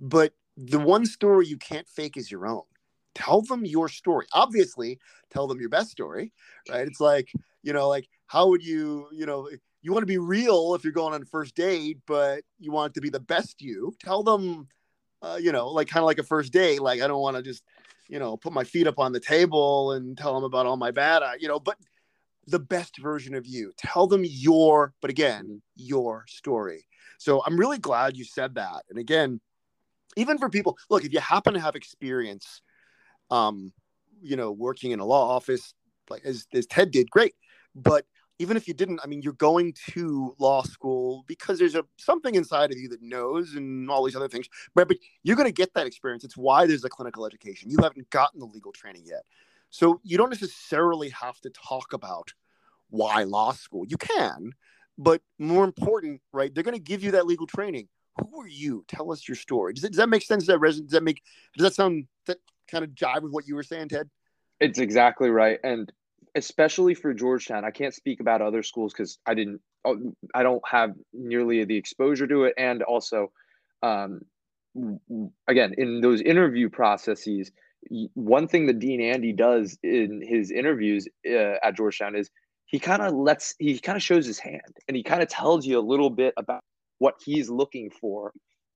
But the one story you can't fake is your own. Tell them your story. Obviously, tell them your best story, right? It's like, you know, like how would you, you know, you want to be real if you're going on a first date, but you want it to be the best you. Tell them, uh, you know, like kind of like a first date. Like I don't want to just, you know, put my feet up on the table and tell them about all my bad, you know, but the best version of you. Tell them your, but again, your story. So I'm really glad you said that. And again, even for people, look, if you happen to have experience, um, you know, working in a law office, like as, as Ted did, great. But even if you didn't, I mean, you're going to law school because there's a something inside of you that knows and all these other things. But, but you're going to get that experience. It's why there's a clinical education. You haven't gotten the legal training yet. So you don't necessarily have to talk about why law school. You can, but more important, right? They're going to give you that legal training. Who are you? Tell us your story. Does, it, does that make sense? Does that resonate? Does that make? Does that sound that kind of jive with what you were saying, Ted? It's exactly right, and especially for Georgetown, I can't speak about other schools because I didn't. Oh, I don't have nearly the exposure to it, and also, um, again, in those interview processes, one thing that Dean Andy does in his interviews uh, at Georgetown is he kind of lets he kind of shows his hand and he kind of tells you a little bit about what he's looking for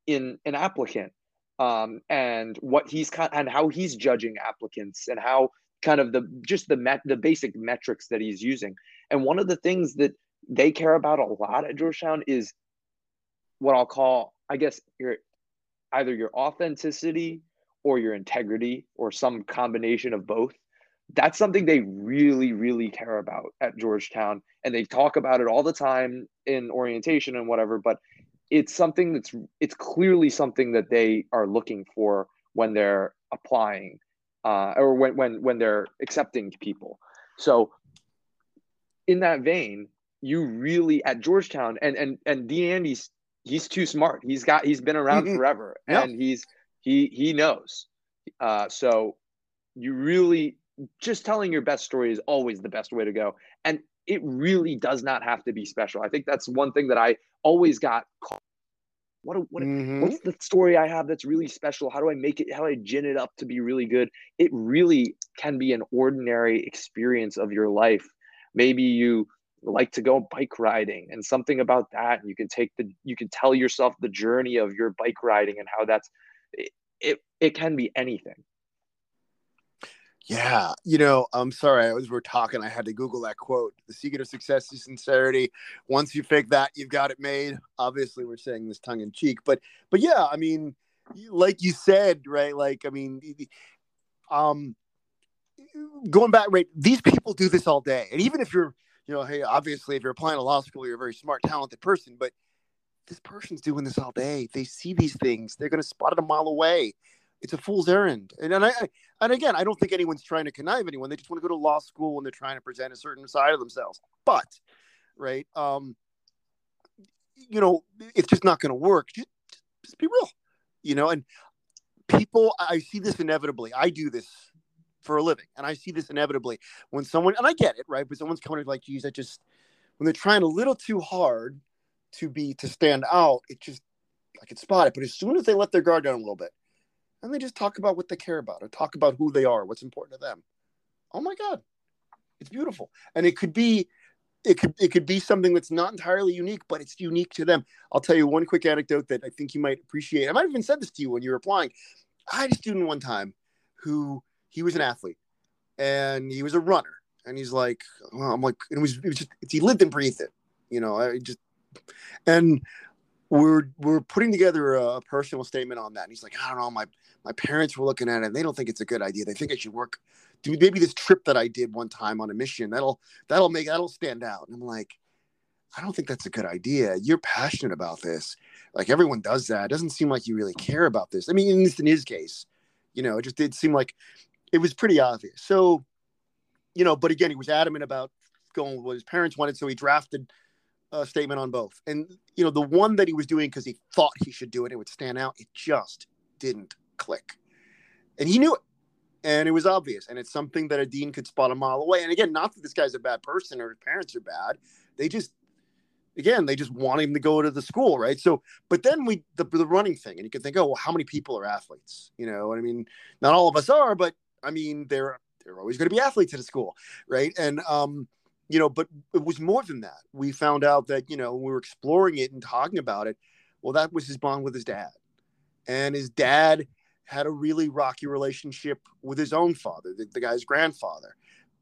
in an applicant um, and what he's kind and how he's judging applicants and how kind of the just the met the basic metrics that he's using. And one of the things that they care about a lot at georgetown is what i'll call i guess your either your authenticity or your integrity or some combination of both that's something they really really care about at georgetown and they talk about it all the time in orientation and whatever but it's something that's it's clearly something that they are looking for when they're applying uh, or when when when they're accepting people. So in that vein you really at georgetown and and and dean andy's he's too smart. He's got he's been around mm-hmm. forever and he's he he knows. Uh, so you really just telling your best story is always the best way to go. And it really does not have to be special. I think that's one thing that I always got caught. What, what mm-hmm. what's the story I have that's really special? How do I make it? How do I gin it up to be really good? It really can be an ordinary experience of your life. Maybe you like to go bike riding and something about that. And you can take the, you can tell yourself the journey of your bike riding and how that's, it, it, it can be anything. Yeah, you know, I'm sorry. As we're talking, I had to Google that quote. The secret of success is sincerity. Once you fake that, you've got it made. Obviously, we're saying this tongue in cheek, but but yeah, I mean, like you said, right? Like, I mean, um, going back, right? These people do this all day, and even if you're, you know, hey, obviously, if you're applying to law school, you're a very smart, talented person, but this person's doing this all day. They see these things. They're going to spot it a mile away it's a fool's errand. And, and I, and again, I don't think anyone's trying to connive anyone. They just want to go to law school when they're trying to present a certain side of themselves. But right? Um, you know, it's just not going to work. Just, just be real, you know. And people, I see this inevitably. I do this for a living, and I see this inevitably when someone, and I get it, right? But someone's coming like, geez, I just when they're trying a little too hard to be to stand out, it just I can spot it. But as soon as they let their guard down a little bit, and they just talk about what they care about, or talk about who they are, what's important to them, oh my god, it's beautiful. And it could be it could it could be something that's not entirely unique, but it's unique to them. I'll tell you one quick anecdote that I think you might appreciate. I might have even said this to you when you were applying. I had a student one time who he was an athlete and he was a runner, and he's like, well, I'm like, it was, it was just he lived and breathed it, you know. I just and we're we're putting together a personal statement on that. And he's like, I don't know, my my parents were looking at it and they don't think it's a good idea. They think I should work do maybe this trip that I did one time on a mission that'll that'll make that'll stand out. And I'm like, I don't think that's a good idea. You're passionate about this. Like everyone does that. It doesn't seem like you really care about this. I mean, at least in his case, you know, it just did seem like it was pretty obvious. So, you know, but again, he was adamant about going with what his parents wanted. So he drafted a statement on both. And, you know, the one that he was doing because he thought he should do it, it would stand out. It just didn't click. And he knew it and it was obvious and it's something that a dean could spot a mile away and again not that this guy's a bad person or his parents are bad they just again they just want him to go to the school right so but then we the, the running thing and you can think oh well how many people are athletes you know i mean not all of us are but i mean they're they're always going to be athletes at a school right and um you know but it was more than that we found out that you know we were exploring it and talking about it well that was his bond with his dad and his dad had a really rocky relationship with his own father, the, the guy's grandfather.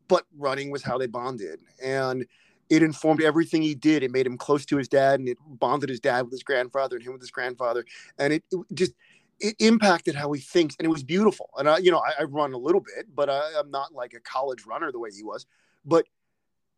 But running was how they bonded. And it informed everything he did. It made him close to his dad and it bonded his dad with his grandfather and him with his grandfather. And it, it just, it impacted how he thinks. And it was beautiful. And I, you know, I, I run a little bit, but I, I'm not like a college runner the way he was. But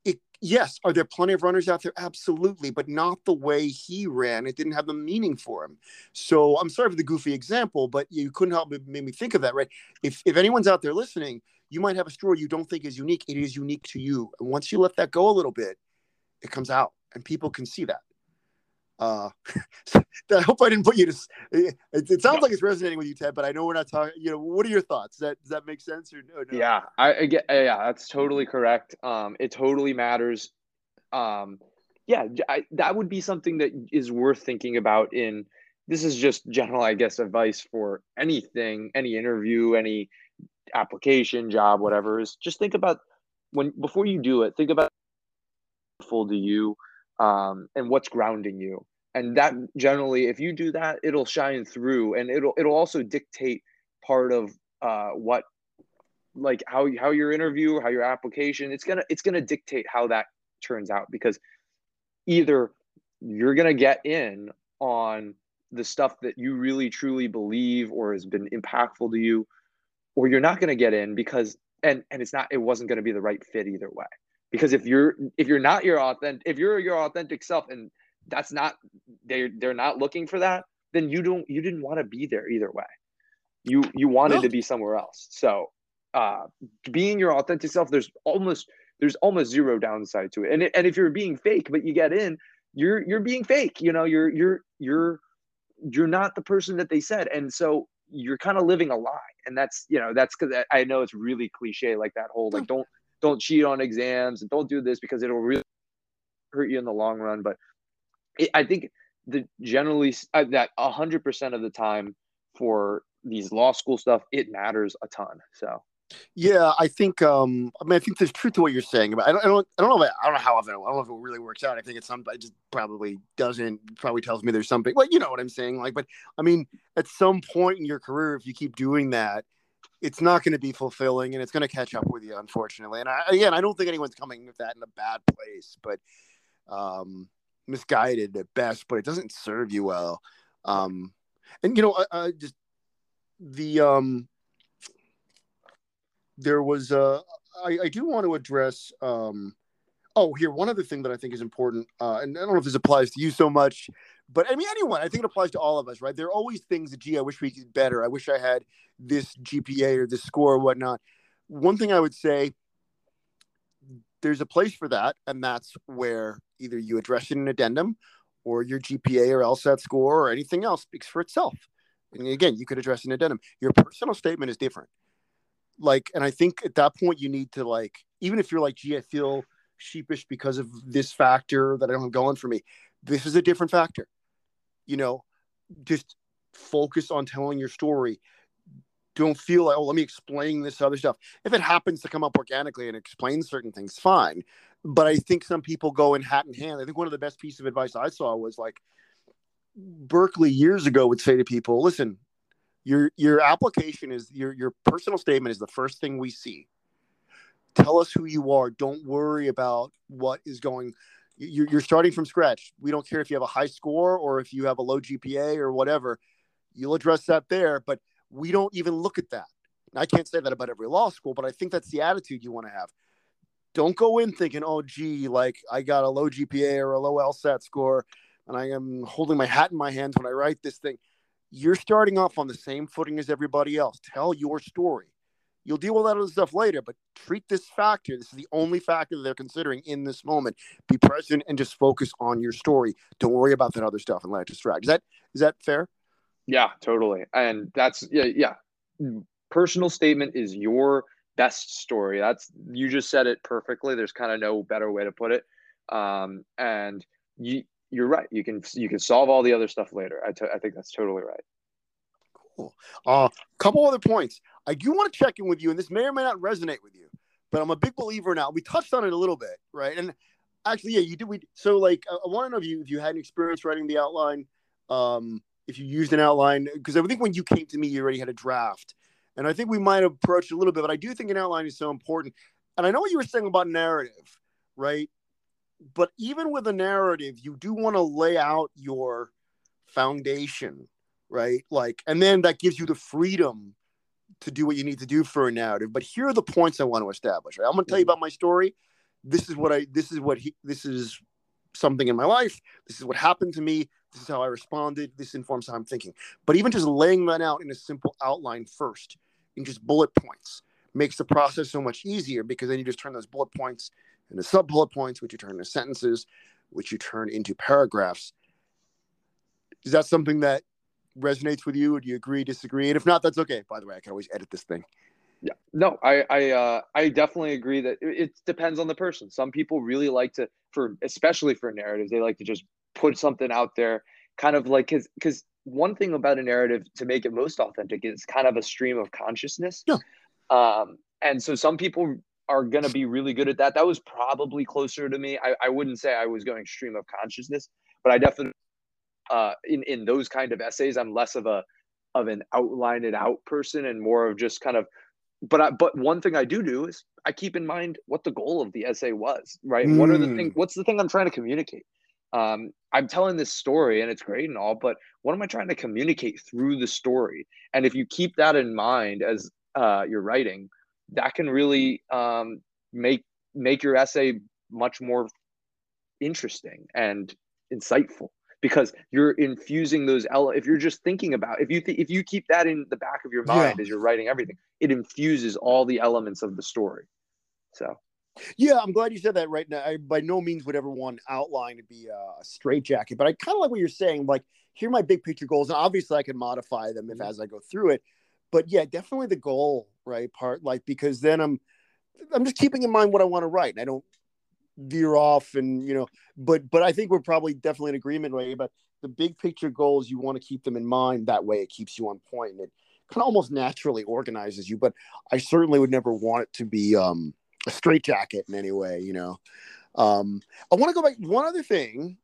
it, yes, are there plenty of runners out there? Absolutely, but not the way he ran. It didn't have the meaning for him. So I'm sorry for the goofy example, but you couldn't help but make me think of that, right? If if anyone's out there listening, you might have a story you don't think is unique. It is unique to you, and once you let that go a little bit, it comes out, and people can see that. Uh, I hope I didn't put you to. It, it sounds like it's resonating with you, Ted. But I know we're not talking. You know, what are your thoughts? Does that does that make sense or no? no? Yeah, I, I get. Yeah, that's totally correct. Um, it totally matters. Um, yeah, I, that would be something that is worth thinking about. In this is just general, I guess, advice for anything, any interview, any application, job, whatever. Is just think about when before you do it. Think about full to you um, and what's grounding you. And that generally if you do that it'll shine through and it'll it'll also dictate part of uh, what like how how your interview how your application it's gonna it's gonna dictate how that turns out because either you're gonna get in on the stuff that you really truly believe or has been impactful to you or you're not to get in because and and it's not it wasn't to be the right fit either way because if you're if you're not your authentic if you're your authentic self and that's not they're they're not looking for that then you don't you didn't want to be there either way. You you wanted no. to be somewhere else. So uh being your authentic self there's almost there's almost zero downside to it. And and if you're being fake but you get in you're you're being fake you know you're you're you're you're not the person that they said. And so you're kind of living a lie. And that's you know that's because i know it's really cliche like that whole like don't don't cheat on exams and don't do this because it'll really hurt you in the long run. But it, I think the generally uh, that hundred percent of the time for these law school stuff, it matters a ton. So. Yeah, I think. Um, I mean, I think there's truth to what you're saying, but I don't. I don't, I don't know. If I, I don't know how often. I don't know if it really works out. I think it's some. It just probably doesn't. Probably tells me there's something. Well, you know what I'm saying. Like, but I mean, at some point in your career, if you keep doing that, it's not going to be fulfilling and it's going to catch up with you unfortunately. And I, again i don't think anyone's coming with that in a bad place but um misguided at best but it doesn't serve you well. Um and you know I, just the um there was uh I, I do want to address um oh here one other thing that i think is important uh and i don't know if this applies to you so much but I mean, anyone, I think it applies to all of us, right? There are always things that, gee, I wish we could better. I wish I had this GPA or this score or whatnot. One thing I would say, there's a place for that, and that's where Either you address it in an addendum, or your GPA or LSAT score or anything else speaks for itself. And again, you could address an addendum. Your personal statement is different. Like, and I think at that point you need to like, even if you're like, gee, I feel sheepish because of this factor that I don't have going for me. This is a different factor. You know, just focus on telling your story. Don't feel like, oh, let me explain this other stuff. If it happens to come up organically and explain certain things, fine. But I think some people go in hat in hand. I think one of the best pieces of advice I saw was like Berkeley years ago would say to people, listen, your your application is your your personal statement is the first thing we see tell us who you are. Don't worry about what is going you're, you're starting from scratch. We don't care if you have a high score or if you have a low gpa or whatever. You'll address that there but we don't even look at that. I can't say that about every law school but i think that's the attitude you want to have. Don't go in thinking oh gee like i got a low gpa or a low lsat score and i am holding my hat in my hands when i write this thing. You're starting off on the same footing as everybody else. Tell your story You'll deal with that other stuff later, but treat this factor. This is the only factor that they're considering in this moment. Be present and just focus on your story. Don't worry about that other stuff and let it distract. Is that is that fair? Yeah, totally. And that's yeah, yeah. Personal statement is your best story. That's you just said it perfectly. There's kind of no better way to put it. Um, and you you're right. You can you can solve all the other stuff later. I, t- I think that's totally right. Cool. A uh, couple other points. I do want to check in with you, and this may or may not resonate with you, but I'm a big believer now. We touched on it a little bit, right? And actually, yeah, you did. We so like I want to know if you if you had an experience writing the outline, um, if you used an outline, because I think when you came to me, you already had a draft, and I think we might have approached a little bit, but I do think an outline is so important. And I know what you were saying about narrative, right? But even with a narrative, you do want to lay out your foundation right? Like, and then that gives you the freedom to do what you need to do for a narrative. But here are the points I want to establish. Right? I'm going to tell you mm-hmm. about my story. This is what I. This is what he. This is something in my life. This is what happened to me. This is how I responded. This informs how I'm thinking. But even just laying that out in a simple outline first, in just bullet points, makes the process so much easier because then you just turn those bullet points into sub bullet points, which you turn into sentences, which you turn into paragraphs. Is that something that resonates with you? Do you agree, disagree? And if not, that's okay. By the way, I can always edit this thing. Yeah, no, I I uh, I definitely agree that it, it depends on the person. Some people really like to, for especially for narratives, they like to just put something out there, kind of like because because one thing about a narrative to make it most authentic is kind of a stream of consciousness. Yeah. Um, and so some people are going to be really good at that. That was probably closer to me. I, I wouldn't say I was going stream of consciousness, but I definitely uh, in in those kind of essays, I'm less of a of an outline it out person and more of just kind of. But I, but one thing I do do is I keep in mind what the goal of the essay was. Right? Mm. What are the things? Hmm. What's the thing I'm trying to communicate? Um, I'm telling this story and it's great and all, but what am I trying to communicate through the story? And if you keep that in mind as uh, you're writing, that can really um, make make your essay much more interesting and insightful because you're infusing those ele- if you're just thinking about if you th- if you keep that in the back of your mind yeah. as you're writing everything it infuses all the elements of the story so yeah i'm glad you said that right now i by no means would ever want outline to be a straight jacket but i kind of like what you're saying like here are my big picture goals and obviously i can modify them if mm-hmm. as i go through it but yeah definitely the goal right part like because then i'm i'm just keeping in mind what i want to write and i don't veer off and you know but but i think we're probably definitely in agreement right? But the big picture goals you want to keep them in mind. That way it keeps you on point and it kind of almost naturally organizes you. But i certainly would never want it to be um a straitjacket in any way you know? Um i want to go back. One other thing.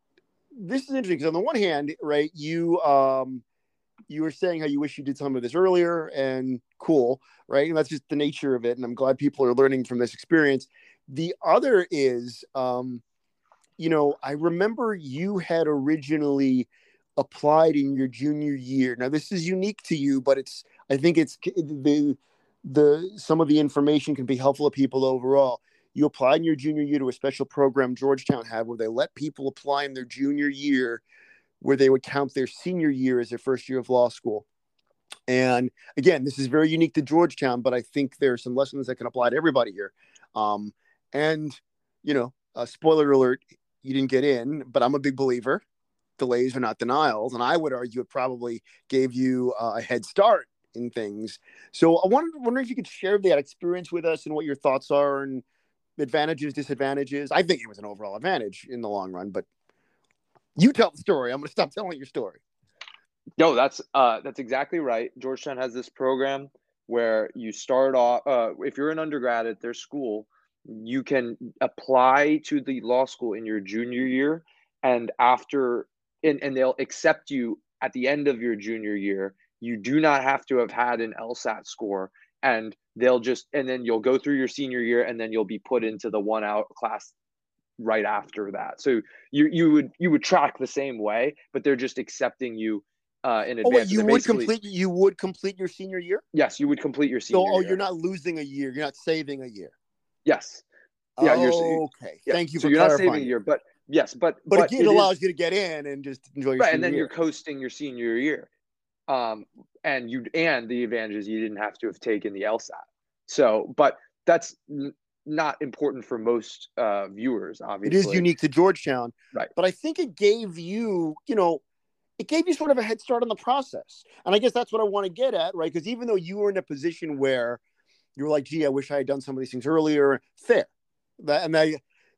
This is interesting because on the one hand right you um you were saying how you wish you did some of this earlier and cool right? And that's just the nature of it. And i'm glad people are learning from this experience the other is, um, you know, I remember you had originally applied in your junior year. Now this is unique to you, but it's I think it's the the some of the information can be helpful to people overall. You applied in your junior year to a special program Georgetown had where they let people apply in their junior year where they would count their senior year as their first year of law school. And again, this is very unique to Georgetown, but I think there are some lessons that can apply to everybody here. Um, and, you know, uh, spoiler alert, you didn't get in, but I'm a big believer. Delays are not denials, and I would argue it probably gave you uh, a head start in things. So I wonder, wonder if you could share that experience with us and what your thoughts are and advantages, disadvantages. I think it was an overall advantage in the long run, but you tell the story. I'm going to stop telling your story. No, that's uh, that's exactly right. Georgetown has this program where you start off. Uh, if you're an undergrad at their school, you can apply to the law school in your junior year, and after, and, and they'll accept you at the end of your junior year. You do not have to have had an LSAT score, and they'll just, and then you'll go through your senior year, and then you'll be put into the 1L class right after that. So you you would you would track the same way, but they're just accepting you uh, in advance. Oh, wait, you would complete you would complete your senior year? Yes, you would complete your senior. So, oh, year. you're not losing a year. You're not saving a year. Yes. Yeah. Oh, you're, okay. Yeah. Thank you. So you're not saving a year, but yes, but but, but it, it allows is, you to get in and just enjoy. right, and then year. you're coasting your senior year, um, and you and the advantage is you didn't have to have taken the LSAT. So, but that's not important for most uh, viewers. Obviously, it is unique to Georgetown, right? But I think it gave you, you know, it gave you sort of a head start on the process, and I guess that's what I want to get at, right? Because even though you were in a position where you were like, "Gee, I wish I had done some of these things earlier," fair, that and I,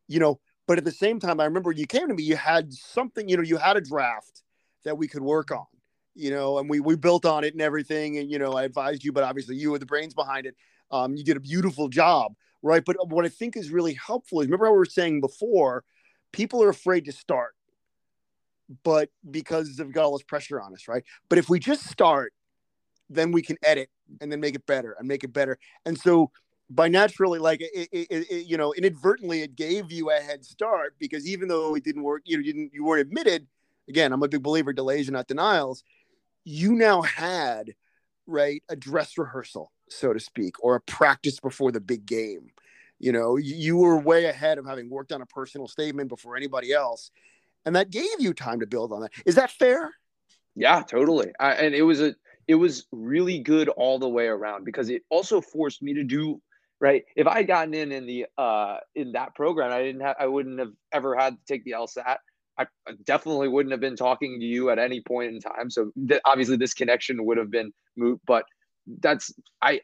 you know, but at the same time, I remember you came to me, you had something, you know, you had a draft that we could work on, you know, and we we built on it and everything, and you know, I advised you, but obviously you were the brains behind it. Um, you did a beautiful job right? But what I think is really helpful is remember how we were saying before, people are afraid to start, but because they've got all this pressure on us, right? But if we just start, then we can edit and then make it better and make it better. And so by naturally, like it, it, it, you know, inadvertently, it gave you a head start because even though it didn't work, you know, you didn't, you weren't admitted. Again, I'm a big believer delays are not denials. You now had right a dress rehearsal so to speak, or a practice before the big game. You know, you were way ahead of having worked on a personal statement before anybody else, and that gave you time to build on that. Is that fair? Yeah, totally. I, and it was a it was really good all the way around because it also forced me to do right. If I had gotten in in the uh in that program, I didn't have I wouldn't have ever had to take the LSAT. I definitely wouldn't have been talking to you at any point in time. So th- obviously this connection would have been moot, but that's I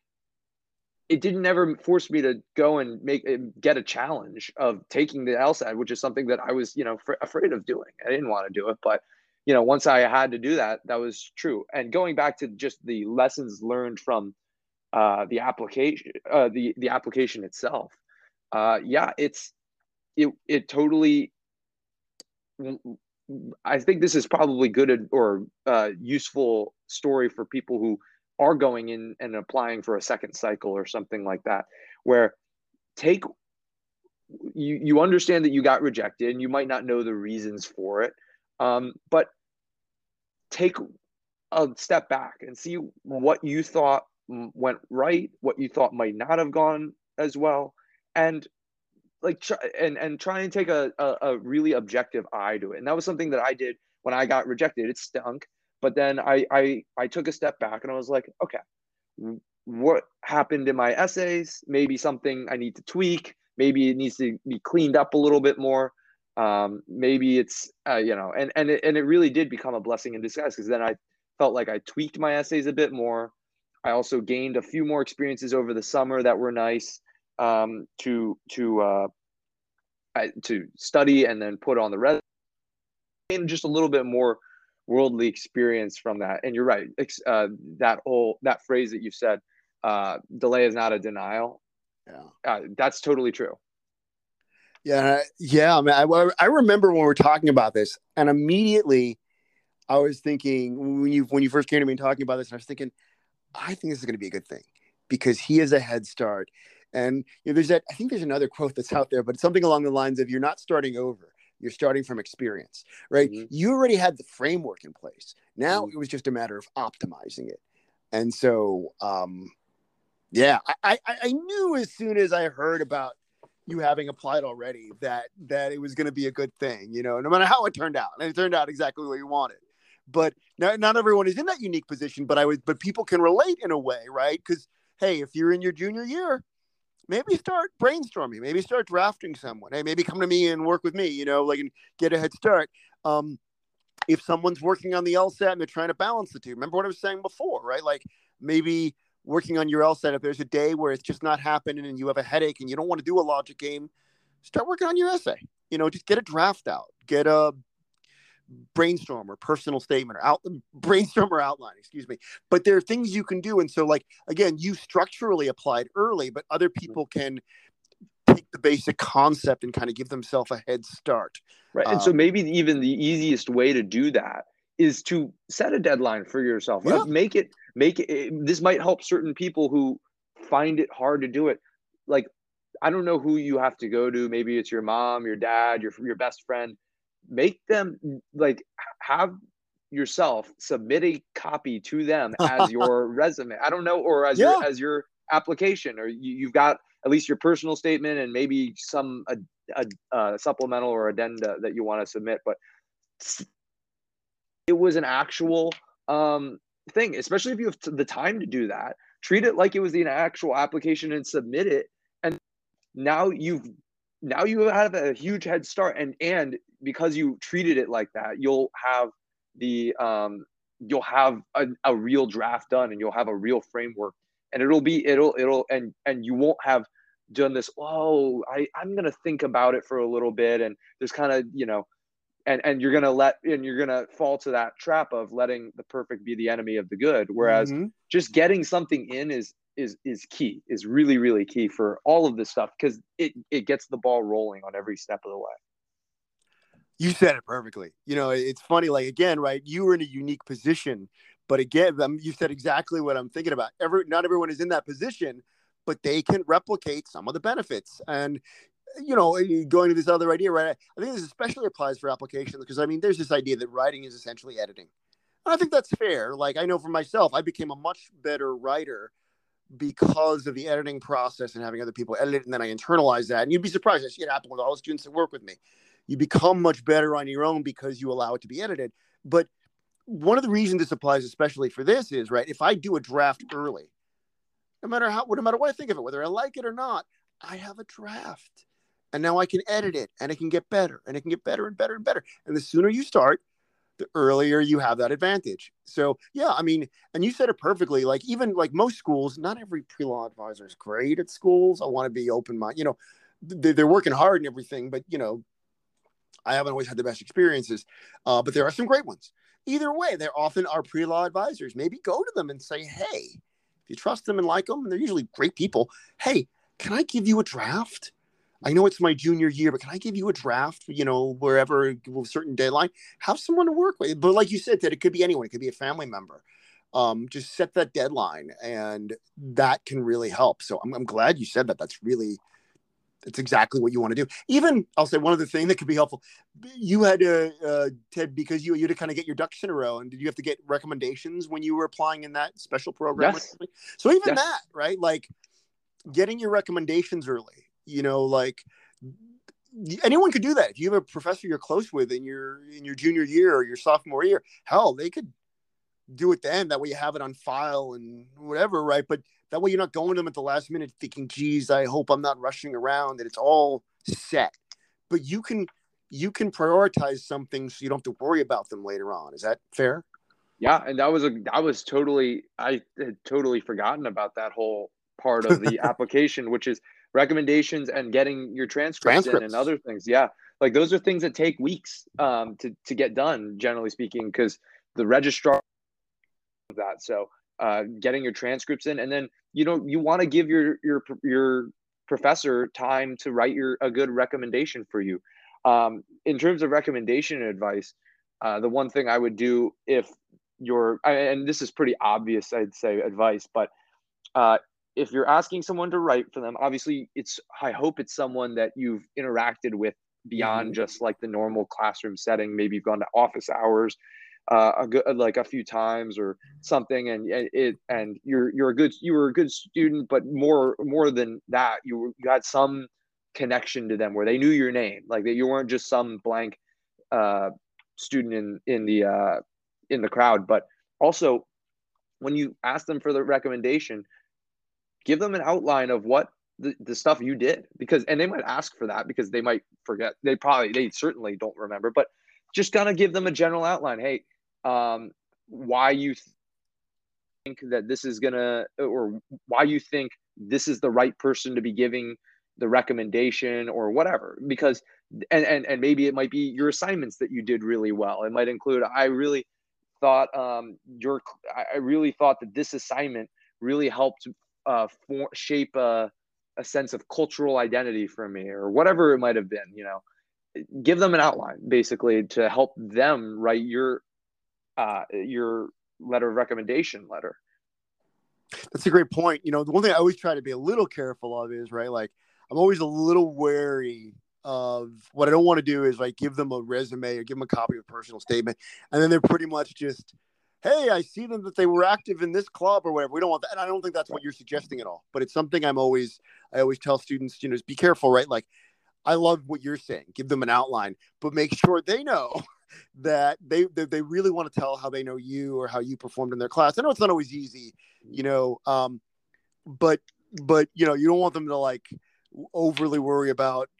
it didn't ever force me to go and make get a challenge of taking the LSAT, which is something that I was, you know, fr- afraid of doing. I didn't want to do it, but you know, once I had to do that, that was true. And going back to just the lessons learned from uh, the application, uh, the the application itself, uh, yeah, it's it it totally. I think this is probably good or uh, useful story for people who are going in and applying for a second cycle or something like that where take you you understand that you got rejected and you might not know the reasons for it um, but take a step back and see what you thought went right what you thought might not have gone as well and like try, and and try and take a, a, a really objective eye to it and that was something that i did when i got rejected it stunk but then I, I I took a step back and I was like, okay, what happened in my essays? Maybe something I need to tweak. Maybe it needs to be cleaned up a little bit more. Um, maybe it's uh, you know, and and it, and it really did become a blessing in disguise because then I felt like I tweaked my essays a bit more. I also gained a few more experiences over the summer that were nice um, to to uh, to study and then put on the resume. And just a little bit more worldly experience from that. And you're right. Uh, that whole that phrase that you said, uh, delay is not a denial. Yeah, uh, that's totally true. Yeah, yeah. I mean, I, I remember when we were talking about this, and immediately I was thinking when you when you first came to me and talking about this, and I was thinking, I think this is going to be a good thing because he has a head start. And you know, there's that. I think there's another quote that's out there, but it's something along the lines of "You're not starting over you're starting from experience, right? Mm-hmm. You already had the framework in place. Now mm-hmm. it was just a matter of optimizing it. And so, um, yeah, I, I, I knew as soon as I heard about you having applied already that that it was going to be a good thing, you know, no matter how it turned out, and it turned out exactly what you wanted. But not, not everyone is in that unique position. But I was, but people can relate in a way, right? Because hey, if you're in your junior year, maybe start brainstorming. Maybe start drafting someone. Hey, maybe come to me and work with me. You know, like and get a head start. Um, if someone's working on the LSAT and they're trying to balance the two, remember what I was saying before, right? Like maybe working on your LSAT, if there's a day where it's just not happening and you have a headache and you don't want to do a logic game, start working on your essay. You know, just get a draft out, get a brainstorm or personal statement or out brainstorm or outline excuse me but there are things you can do and so like again you structurally applied early but other people can take the basic concept and kind of give themselves a head start right and um, so maybe even the easiest way to do that is to set a deadline for yourself yeah. make it make it this might help certain people who find it hard to do it. Like i don't know who you have to go to. Maybe it's your mom your dad your your best friend. Make them like have yourself submit a copy to them as your resume. I don't know or as yeah. your as your application or you, have got at least your personal statement and maybe some a, a, a supplemental or addenda that you want to submit but it was an actual um, thing especially if you have the time to do that. Treat it like it was an actual application and submit it and now you've now you have a huge head start and and because you treated it like that you'll have the um you'll have a, a real draft done and you'll have a real framework and it'll be it'll it'll and and you won't have done this oh i i'm gonna think about it for a little bit and there's kind of you know and and you're gonna let and you're gonna fall to that trap of letting the perfect be the enemy of the good. Whereas mm-hmm. just getting something in is is is key is really really key for all of this stuff because it it gets the ball rolling on every step of the way. You said it perfectly. You know it's funny like again right you were in a unique position but again you said exactly what i'm thinking about. Every not everyone is in that position but they can replicate some of the benefits. And you know going to this other idea right i think this especially applies for applications because i mean there's this idea that writing is essentially editing and i think that's fair like i know for myself i became a much better writer because of the editing process and having other people edit it, and then I internalize that. And you'd be surprised. I see it happen with all the students that work with me. You become much better on your own because you allow it to be edited. But one of the reasons this applies, especially for this, is right. If I do a draft early, no matter how, no matter what I think of it, whether I like it or not, I have a draft, and now I can edit it, and it can get better, and it can get better and better and better. And the sooner you start, the earlier you have that advantage. So yeah, I mean, and you said it perfectly. Like even like most schools, not every pre-law advisor is great at schools. I want to be open minded. You know, they're working hard and everything, but you know, I haven't always had the best experiences. Uh, but there are some great ones. Either way, they're often our pre-law advisors. Maybe go to them and say, hey, if you trust them and like them, and they're usually great people. Hey, can I give you a draft? I know it's my junior year, but can I give you a draft, you know, wherever with a certain deadline? Have someone to work with. But like you said, that it could be anyone, it could be a family member. Um, just set that deadline and that can really help. So I'm, I'm glad you said that. That's really that's exactly what you want to do. Even I'll say one other thing that could be helpful. You had to uh, Ted because you you had to kind of get your ducks in a row, and did you have to get recommendations when you were applying in that special program? Yes. So even yes. that, right? Like getting your recommendations early you know like anyone could do that. If you have a professor you're close with in your in your junior year or your sophomore year hell they could do it then. That way you have it on file and whatever right? But that way you're not going to them at the last minute thinking geez i hope i'm not rushing around that it's all set. But you can you can prioritize something so you don't have to worry about them later on. Is that fair? Yeah and that was a that was totally i had totally forgotten about that whole part of the application which is recommendations and getting your transcripts, transcripts. in and other things. Yeah. Like those are things that take weeks um, to, to get done, generally speaking, because the registrar of that. So uh, getting your transcripts in, and then you know you want to give your your your professor time to write your a good recommendation for you. Um, in terms of recommendation advice, uh, the one thing I would do if you're and this is pretty obvious, I'd say advice, but uh, if you're asking someone to write for them, obviously it's I hope it's someone that you've interacted with beyond mm-hmm. just like the normal classroom setting. Maybe you've gone to office hours uh, a good like a few times or something, and it and you're you're a good you were a good student, but more more than that, you you had some connection to them where they knew your name, like that you weren't just some blank uh, student in in the uh, in the crowd, but also when you ask them for the recommendation give them an outline of what the, the stuff you did because and they might ask for that because they might forget they probably they certainly don't remember but just kind of give them a general outline. Hey um, why you think that this is gonna or why you think this is the right person to be giving the recommendation or whatever because and and, and maybe it might be your assignments that you did really well. It might include i really thought um your i really thought that this assignment really helped uh shape a, a sense of cultural identity for me or whatever it might have been you know. Give them an outline basically to help them write your uh your letter of recommendation letter. That's a great point. You know the one thing i always try to be a little careful of is right like I'm always a little wary of what I don't want to do is like give them a resume or give them a copy of a personal statement, and then they're pretty much just, hey, I see them that they were active in this club or whatever. We don't want that, and I don't think that's what you're suggesting at all. But it's something I'm always I always tell students, you know, be careful, right? Like, I love what you're saying. Give them an outline, but make sure they know that they they, they really want to tell how they know you or how you performed in their class. I know it's not always easy, you know, um, but but you know you don't want them to like overly worry about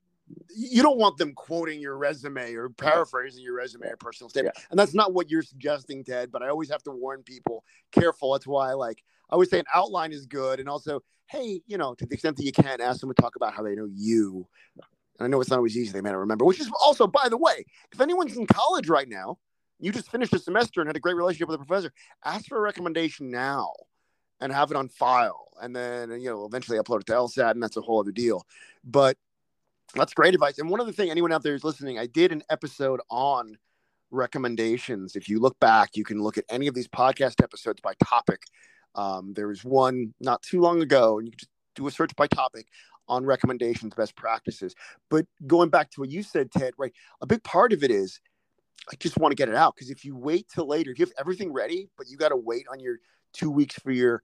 you don't want them quoting your resume or paraphrasing your resume or personal statement. Yeah. And that's not what you're suggesting, Ted, but I always have to warn people careful. That's why I like I always say an outline is good. And also, hey, you know, to the extent that you can ask them to talk about how they know you. And I know it's not always easy, they may not remember, which is also, by the way, if anyone's in college right now, you just finished a semester and had a great relationship with a professor, ask for a recommendation now and have it on file and then you know eventually upload it to LSAC and that's a whole other deal. But that's great advice. And one other thing, anyone out there who's listening, I did an episode on recommendations. If you look back, you can look at any of these podcast episodes by topic. Um, there was one not too long ago, and you can just do a search by topic on recommendations, best practices. But going back to what you said, Ted, right? A big part of it is I just want to get it out because if you wait till later, if you have everything ready, but you got to wait on your two weeks for your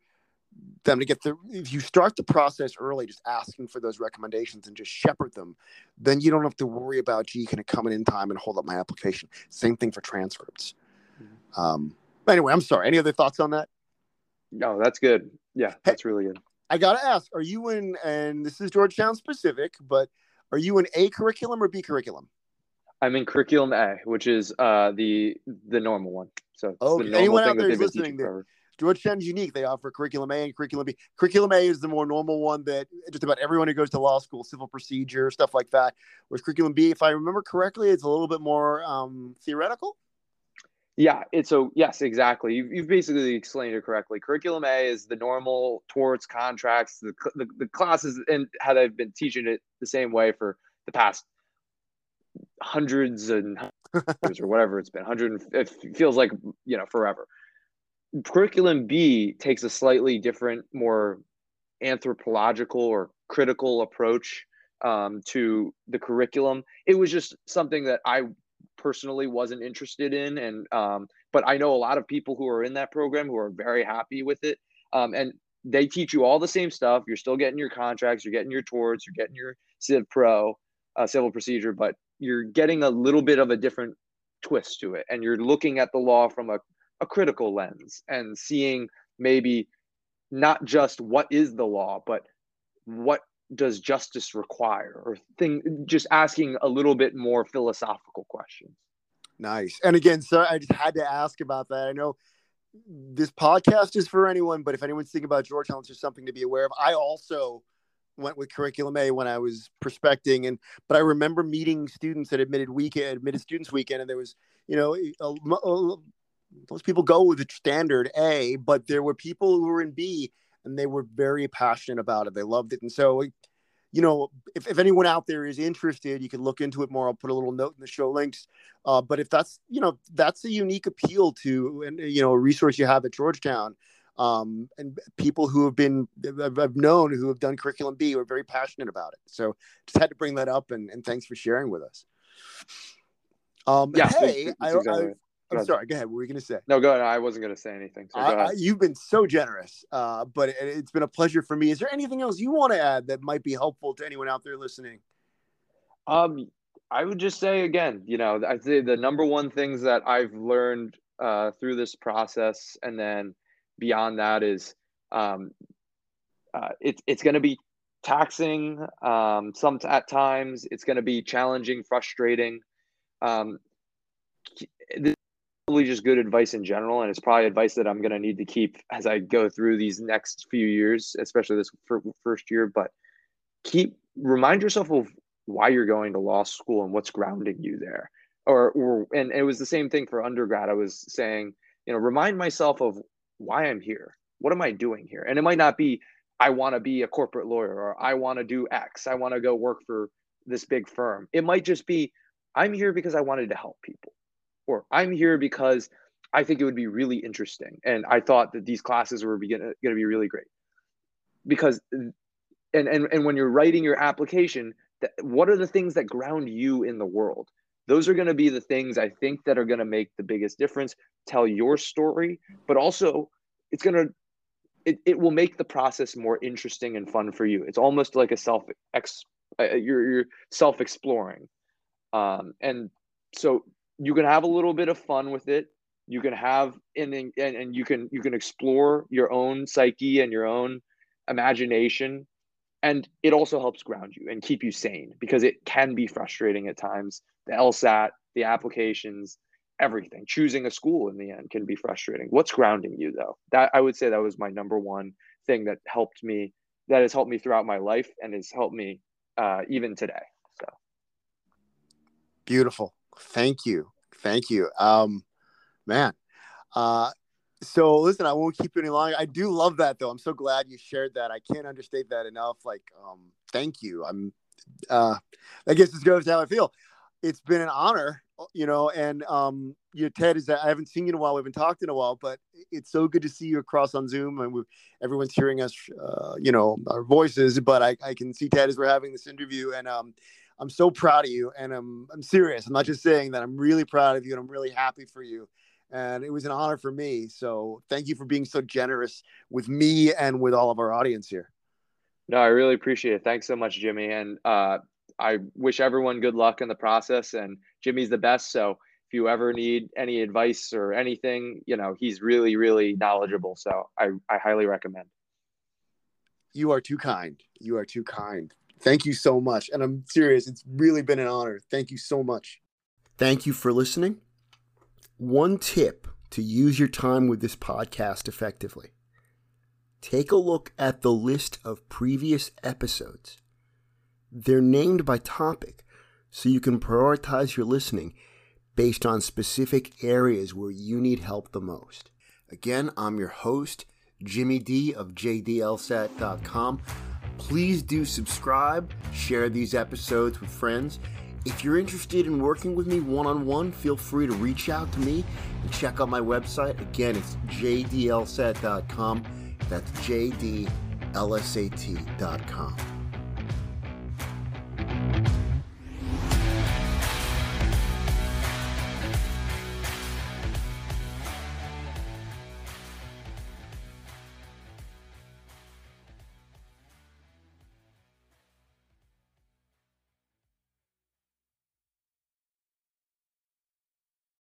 them to get the if you start the process early just asking for those recommendations and just shepherd them then you don't have to worry about gee can it come in in time and hold up my application? Same thing for transcripts. Mm-hmm. um anyway i'm sorry. Any other thoughts on that? No that's good. Yeah that's hey, really good. I gotta ask are you in and this is georgetown specific but are you in a curriculum or b curriculum? I'm in curriculum a which is uh the the normal one. So oh anyone out there is listening there Georgetown's unique. They offer curriculum A and curriculum B. Curriculum A is the more normal one that just about everyone who goes to law school, civil procedure, stuff like that. Whereas curriculum B, if I remember correctly, it's a little bit more um, theoretical. Yeah, it's a yes, exactly. You've, you've basically explained it correctly. Curriculum A is the normal torts, contracts, the, the, the classes, and how they've been teaching it the same way for the past hundreds and hundreds or whatever it's been. Hundred, it feels like you know forever curriculum B takes a slightly different, more anthropological or critical approach um, to the curriculum. It was just something that I personally wasn't interested in, and um, but I know a lot of people who are in that program who are very happy with it. Um, and they teach you all the same stuff. You're still getting your contracts, you're getting your torts, you're getting your Civ Pro, uh, civil procedure, but you're getting a little bit of a different twist to it, and you're looking at the law from a a critical lens and seeing maybe not just what is the law, but what does justice require or thing just asking a little bit more philosophical questions. Nice. And again, so I just had to ask about that. I know this podcast is for anyone, but if anyone's thinking about Georgetown, it's something to be aware of. I also went with curriculum A when I was prospecting, and but I remember meeting students at admitted weekend, admitted students weekend, and there was you know a, a, those people go with the standard A, but there were people who were in B and they were very passionate about it. They loved it. And so, you know, if, if anyone out there is interested, you can look into it more. I'll put a little note in the show links. Uh, but if that's, you know, that's a unique appeal to, and, you know, a resource you have at Georgetown. Um, and people who have been, I've known who have done curriculum B are very passionate about it. So just had to bring that up and, and thanks for sharing with us. Um, yeah, hey, I, I, I'm go sorry. Go ahead. What were you going to say? No, go ahead. I wasn't going to say anything. So I, you've been so generous, uh, but it, has been a pleasure for me. Is there anything else you want to add that might be helpful to anyone out there listening? Um, I would just say again, you know, I'd say the number one things that I've learned uh, through this process, and then beyond that is, um, uh, it's it's going to be taxing. Um, some at times it's going to be challenging, frustrating. Um, probably just good advice in general, and it's probably advice that I'm going to need to keep as I go through these next few years, especially this first year. But keep remind yourself of why you're going to law school and what's grounding you there. Or, or and it was the same thing for undergrad. I was saying, you know, remind myself of why I'm here. What am I doing here? And it might not be I want to be a corporate lawyer or I want to do X. I want to go work for this big firm. It might just be I'm here because I wanted to help people, or I'm here because I think it would be really interesting. And I thought that these classes were going to be really great. Because, and, and, and when you're writing your application, what are the things that ground you in the world? Those are going to be the things I think that are going to make the biggest difference. Tell your story, but also it's going to it, it will make the process more interesting and fun for you. It's almost like a self ex uh, you're, you're self exploring. Um, and so you can have a little bit of fun with it. You can have and, and and you can you can explore your own psyche and your own imagination and it also helps ground you and keep you sane because it can be frustrating at times the lsat the applications everything. Choosing a school in the end can be frustrating. What's grounding you though? That I would say that was my number one thing that helped me, that has helped me throughout my life and has helped me uh, even today. So beautiful. Thank you. Thank you. Um, man. Uh, so listen, I won't keep you any longer. I do love that though. I'm so glad you shared that. I can't understate that enough. Like, um, thank you. I'm, uh, I guess this goes to how I feel. It's been an honor you know, and um, you know, Ted is that I haven't seen you in a while. We've been talking a while, but it's so good to see you across on Zoom, and everyone's hearing us, uh, you know, our voices. But I, I can see Ted as we're having this interview, and um, I'm so proud of you, and I'm I'm serious. I'm not just saying that. I'm really proud of you, and I'm really happy for you. And it was an honor for me. So thank you for being so generous with me and with all of our audience here. No, I really appreciate it. Thanks so much, Jimmy. And uh, I wish everyone good luck in the process. And Jimmy's the best. So if you ever need any advice or anything, you know, he's really, really knowledgeable. So I, I highly recommend. You are too kind. You are too kind. Thank you so much. And I'm serious, it's really been an honor. Thank you so much. Thank you for listening. One tip to use your time with this podcast effectively take a look at the list of previous episodes they're named by topic, so you can prioritize your listening based on specific areas where you need help the most. Again, I'm your host, Jimmy D of JDLSAT.com. Please do subscribe, share these episodes with friends. If you're interested in working with me one on one, feel free to reach out to me and check out my website. Again, it's jdlsat.com. That's jdlsat.com.